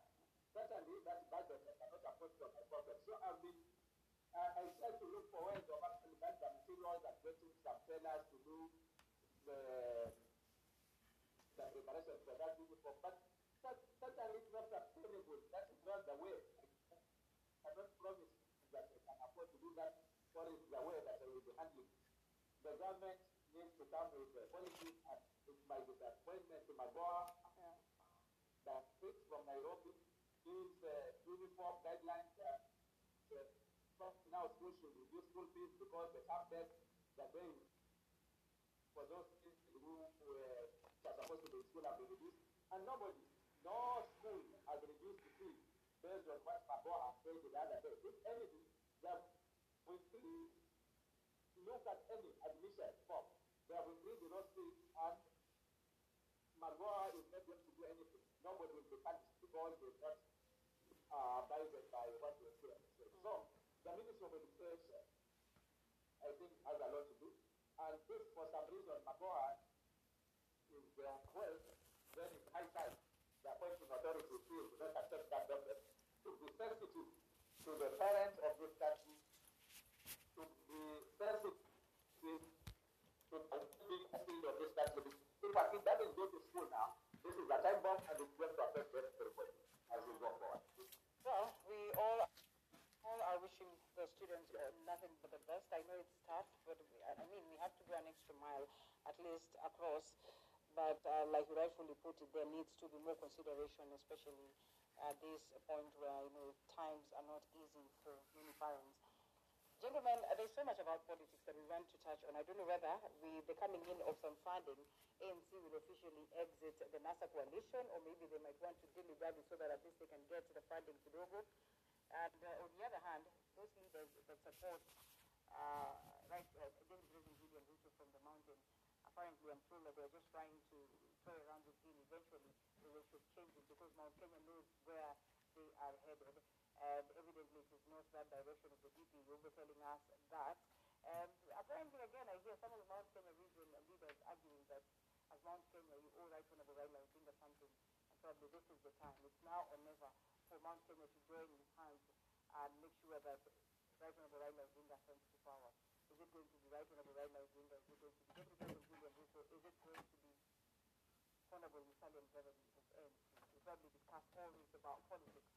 Certainly, that budget I cannot afford to my pocket. So I've been, uh, I try to look for ways of actually buying the materials and getting some tailors to do the, the preparation for that uniform. But that, certainly it's not sustainable. That is not the way. I cannot promise that I can afford to do that, or is the way that I will be handling. The government needs to come with a policy, and it's my disappointment to Magoha that fix from Nairobi gives uh, uniform guidelines that uh, now schools should reduce school fees because the cap debt they're paying for those uh, to be school have been reduced. And nobody, no school has reduced the fee based on what Magoha said the other day. If anything, they have increased, look at any admission form. They have increased the road fees and Magoha is not going to do anything. Nobody will be punished because they not uh, abided by what they say. So, the Ministry of Education, I think, has a lot to do. And if for some reason Magoha well, then accept that be sensitive to the parents of be sensitive to the field of this that is go to school now, this is time bomb and it's going to affect everybody as we go forward. Well, we all all are wishing the students uh, nothing but the best. I know it's tough, but we, I mean we have to go an extra mile, at least across. But uh, like you rightfully put it, there needs to be more consideration, especially at this point where you know times are not easy for many parents. Gentlemen, there's so much about politics that we want to touch on. I don't know whether with the coming in of some funding, ANC will officially exit the NASA coalition, or maybe they might want to dilly dally so that at least they can get the funding to Dogo. And uh, on the other hand, those leaders that support, uh, right, uh, President from the mountain, apparently I'm told that they're just trying to toy around with him. Eventually, they will should change it because Mount Kenya knows where they are headed. And evidently, it is not that direction of the DP. You'll be telling us that. And apparently, again, I hear some of the Mount Kenya region leaders arguing that as Mount Kenya, you owe Right Honorable Raila Odinga something. And probably this is the time. It's now or never for Mount Kenya to join hands and make sure that Right Honorable Raila Odinga comes to power. Is it going to be Right Honorable Raila Odinga? Is it going to be Deputy President William Ruto? Is it going to be Honorable Musalia Mudavadi of ANC? We probably discuss all this about politics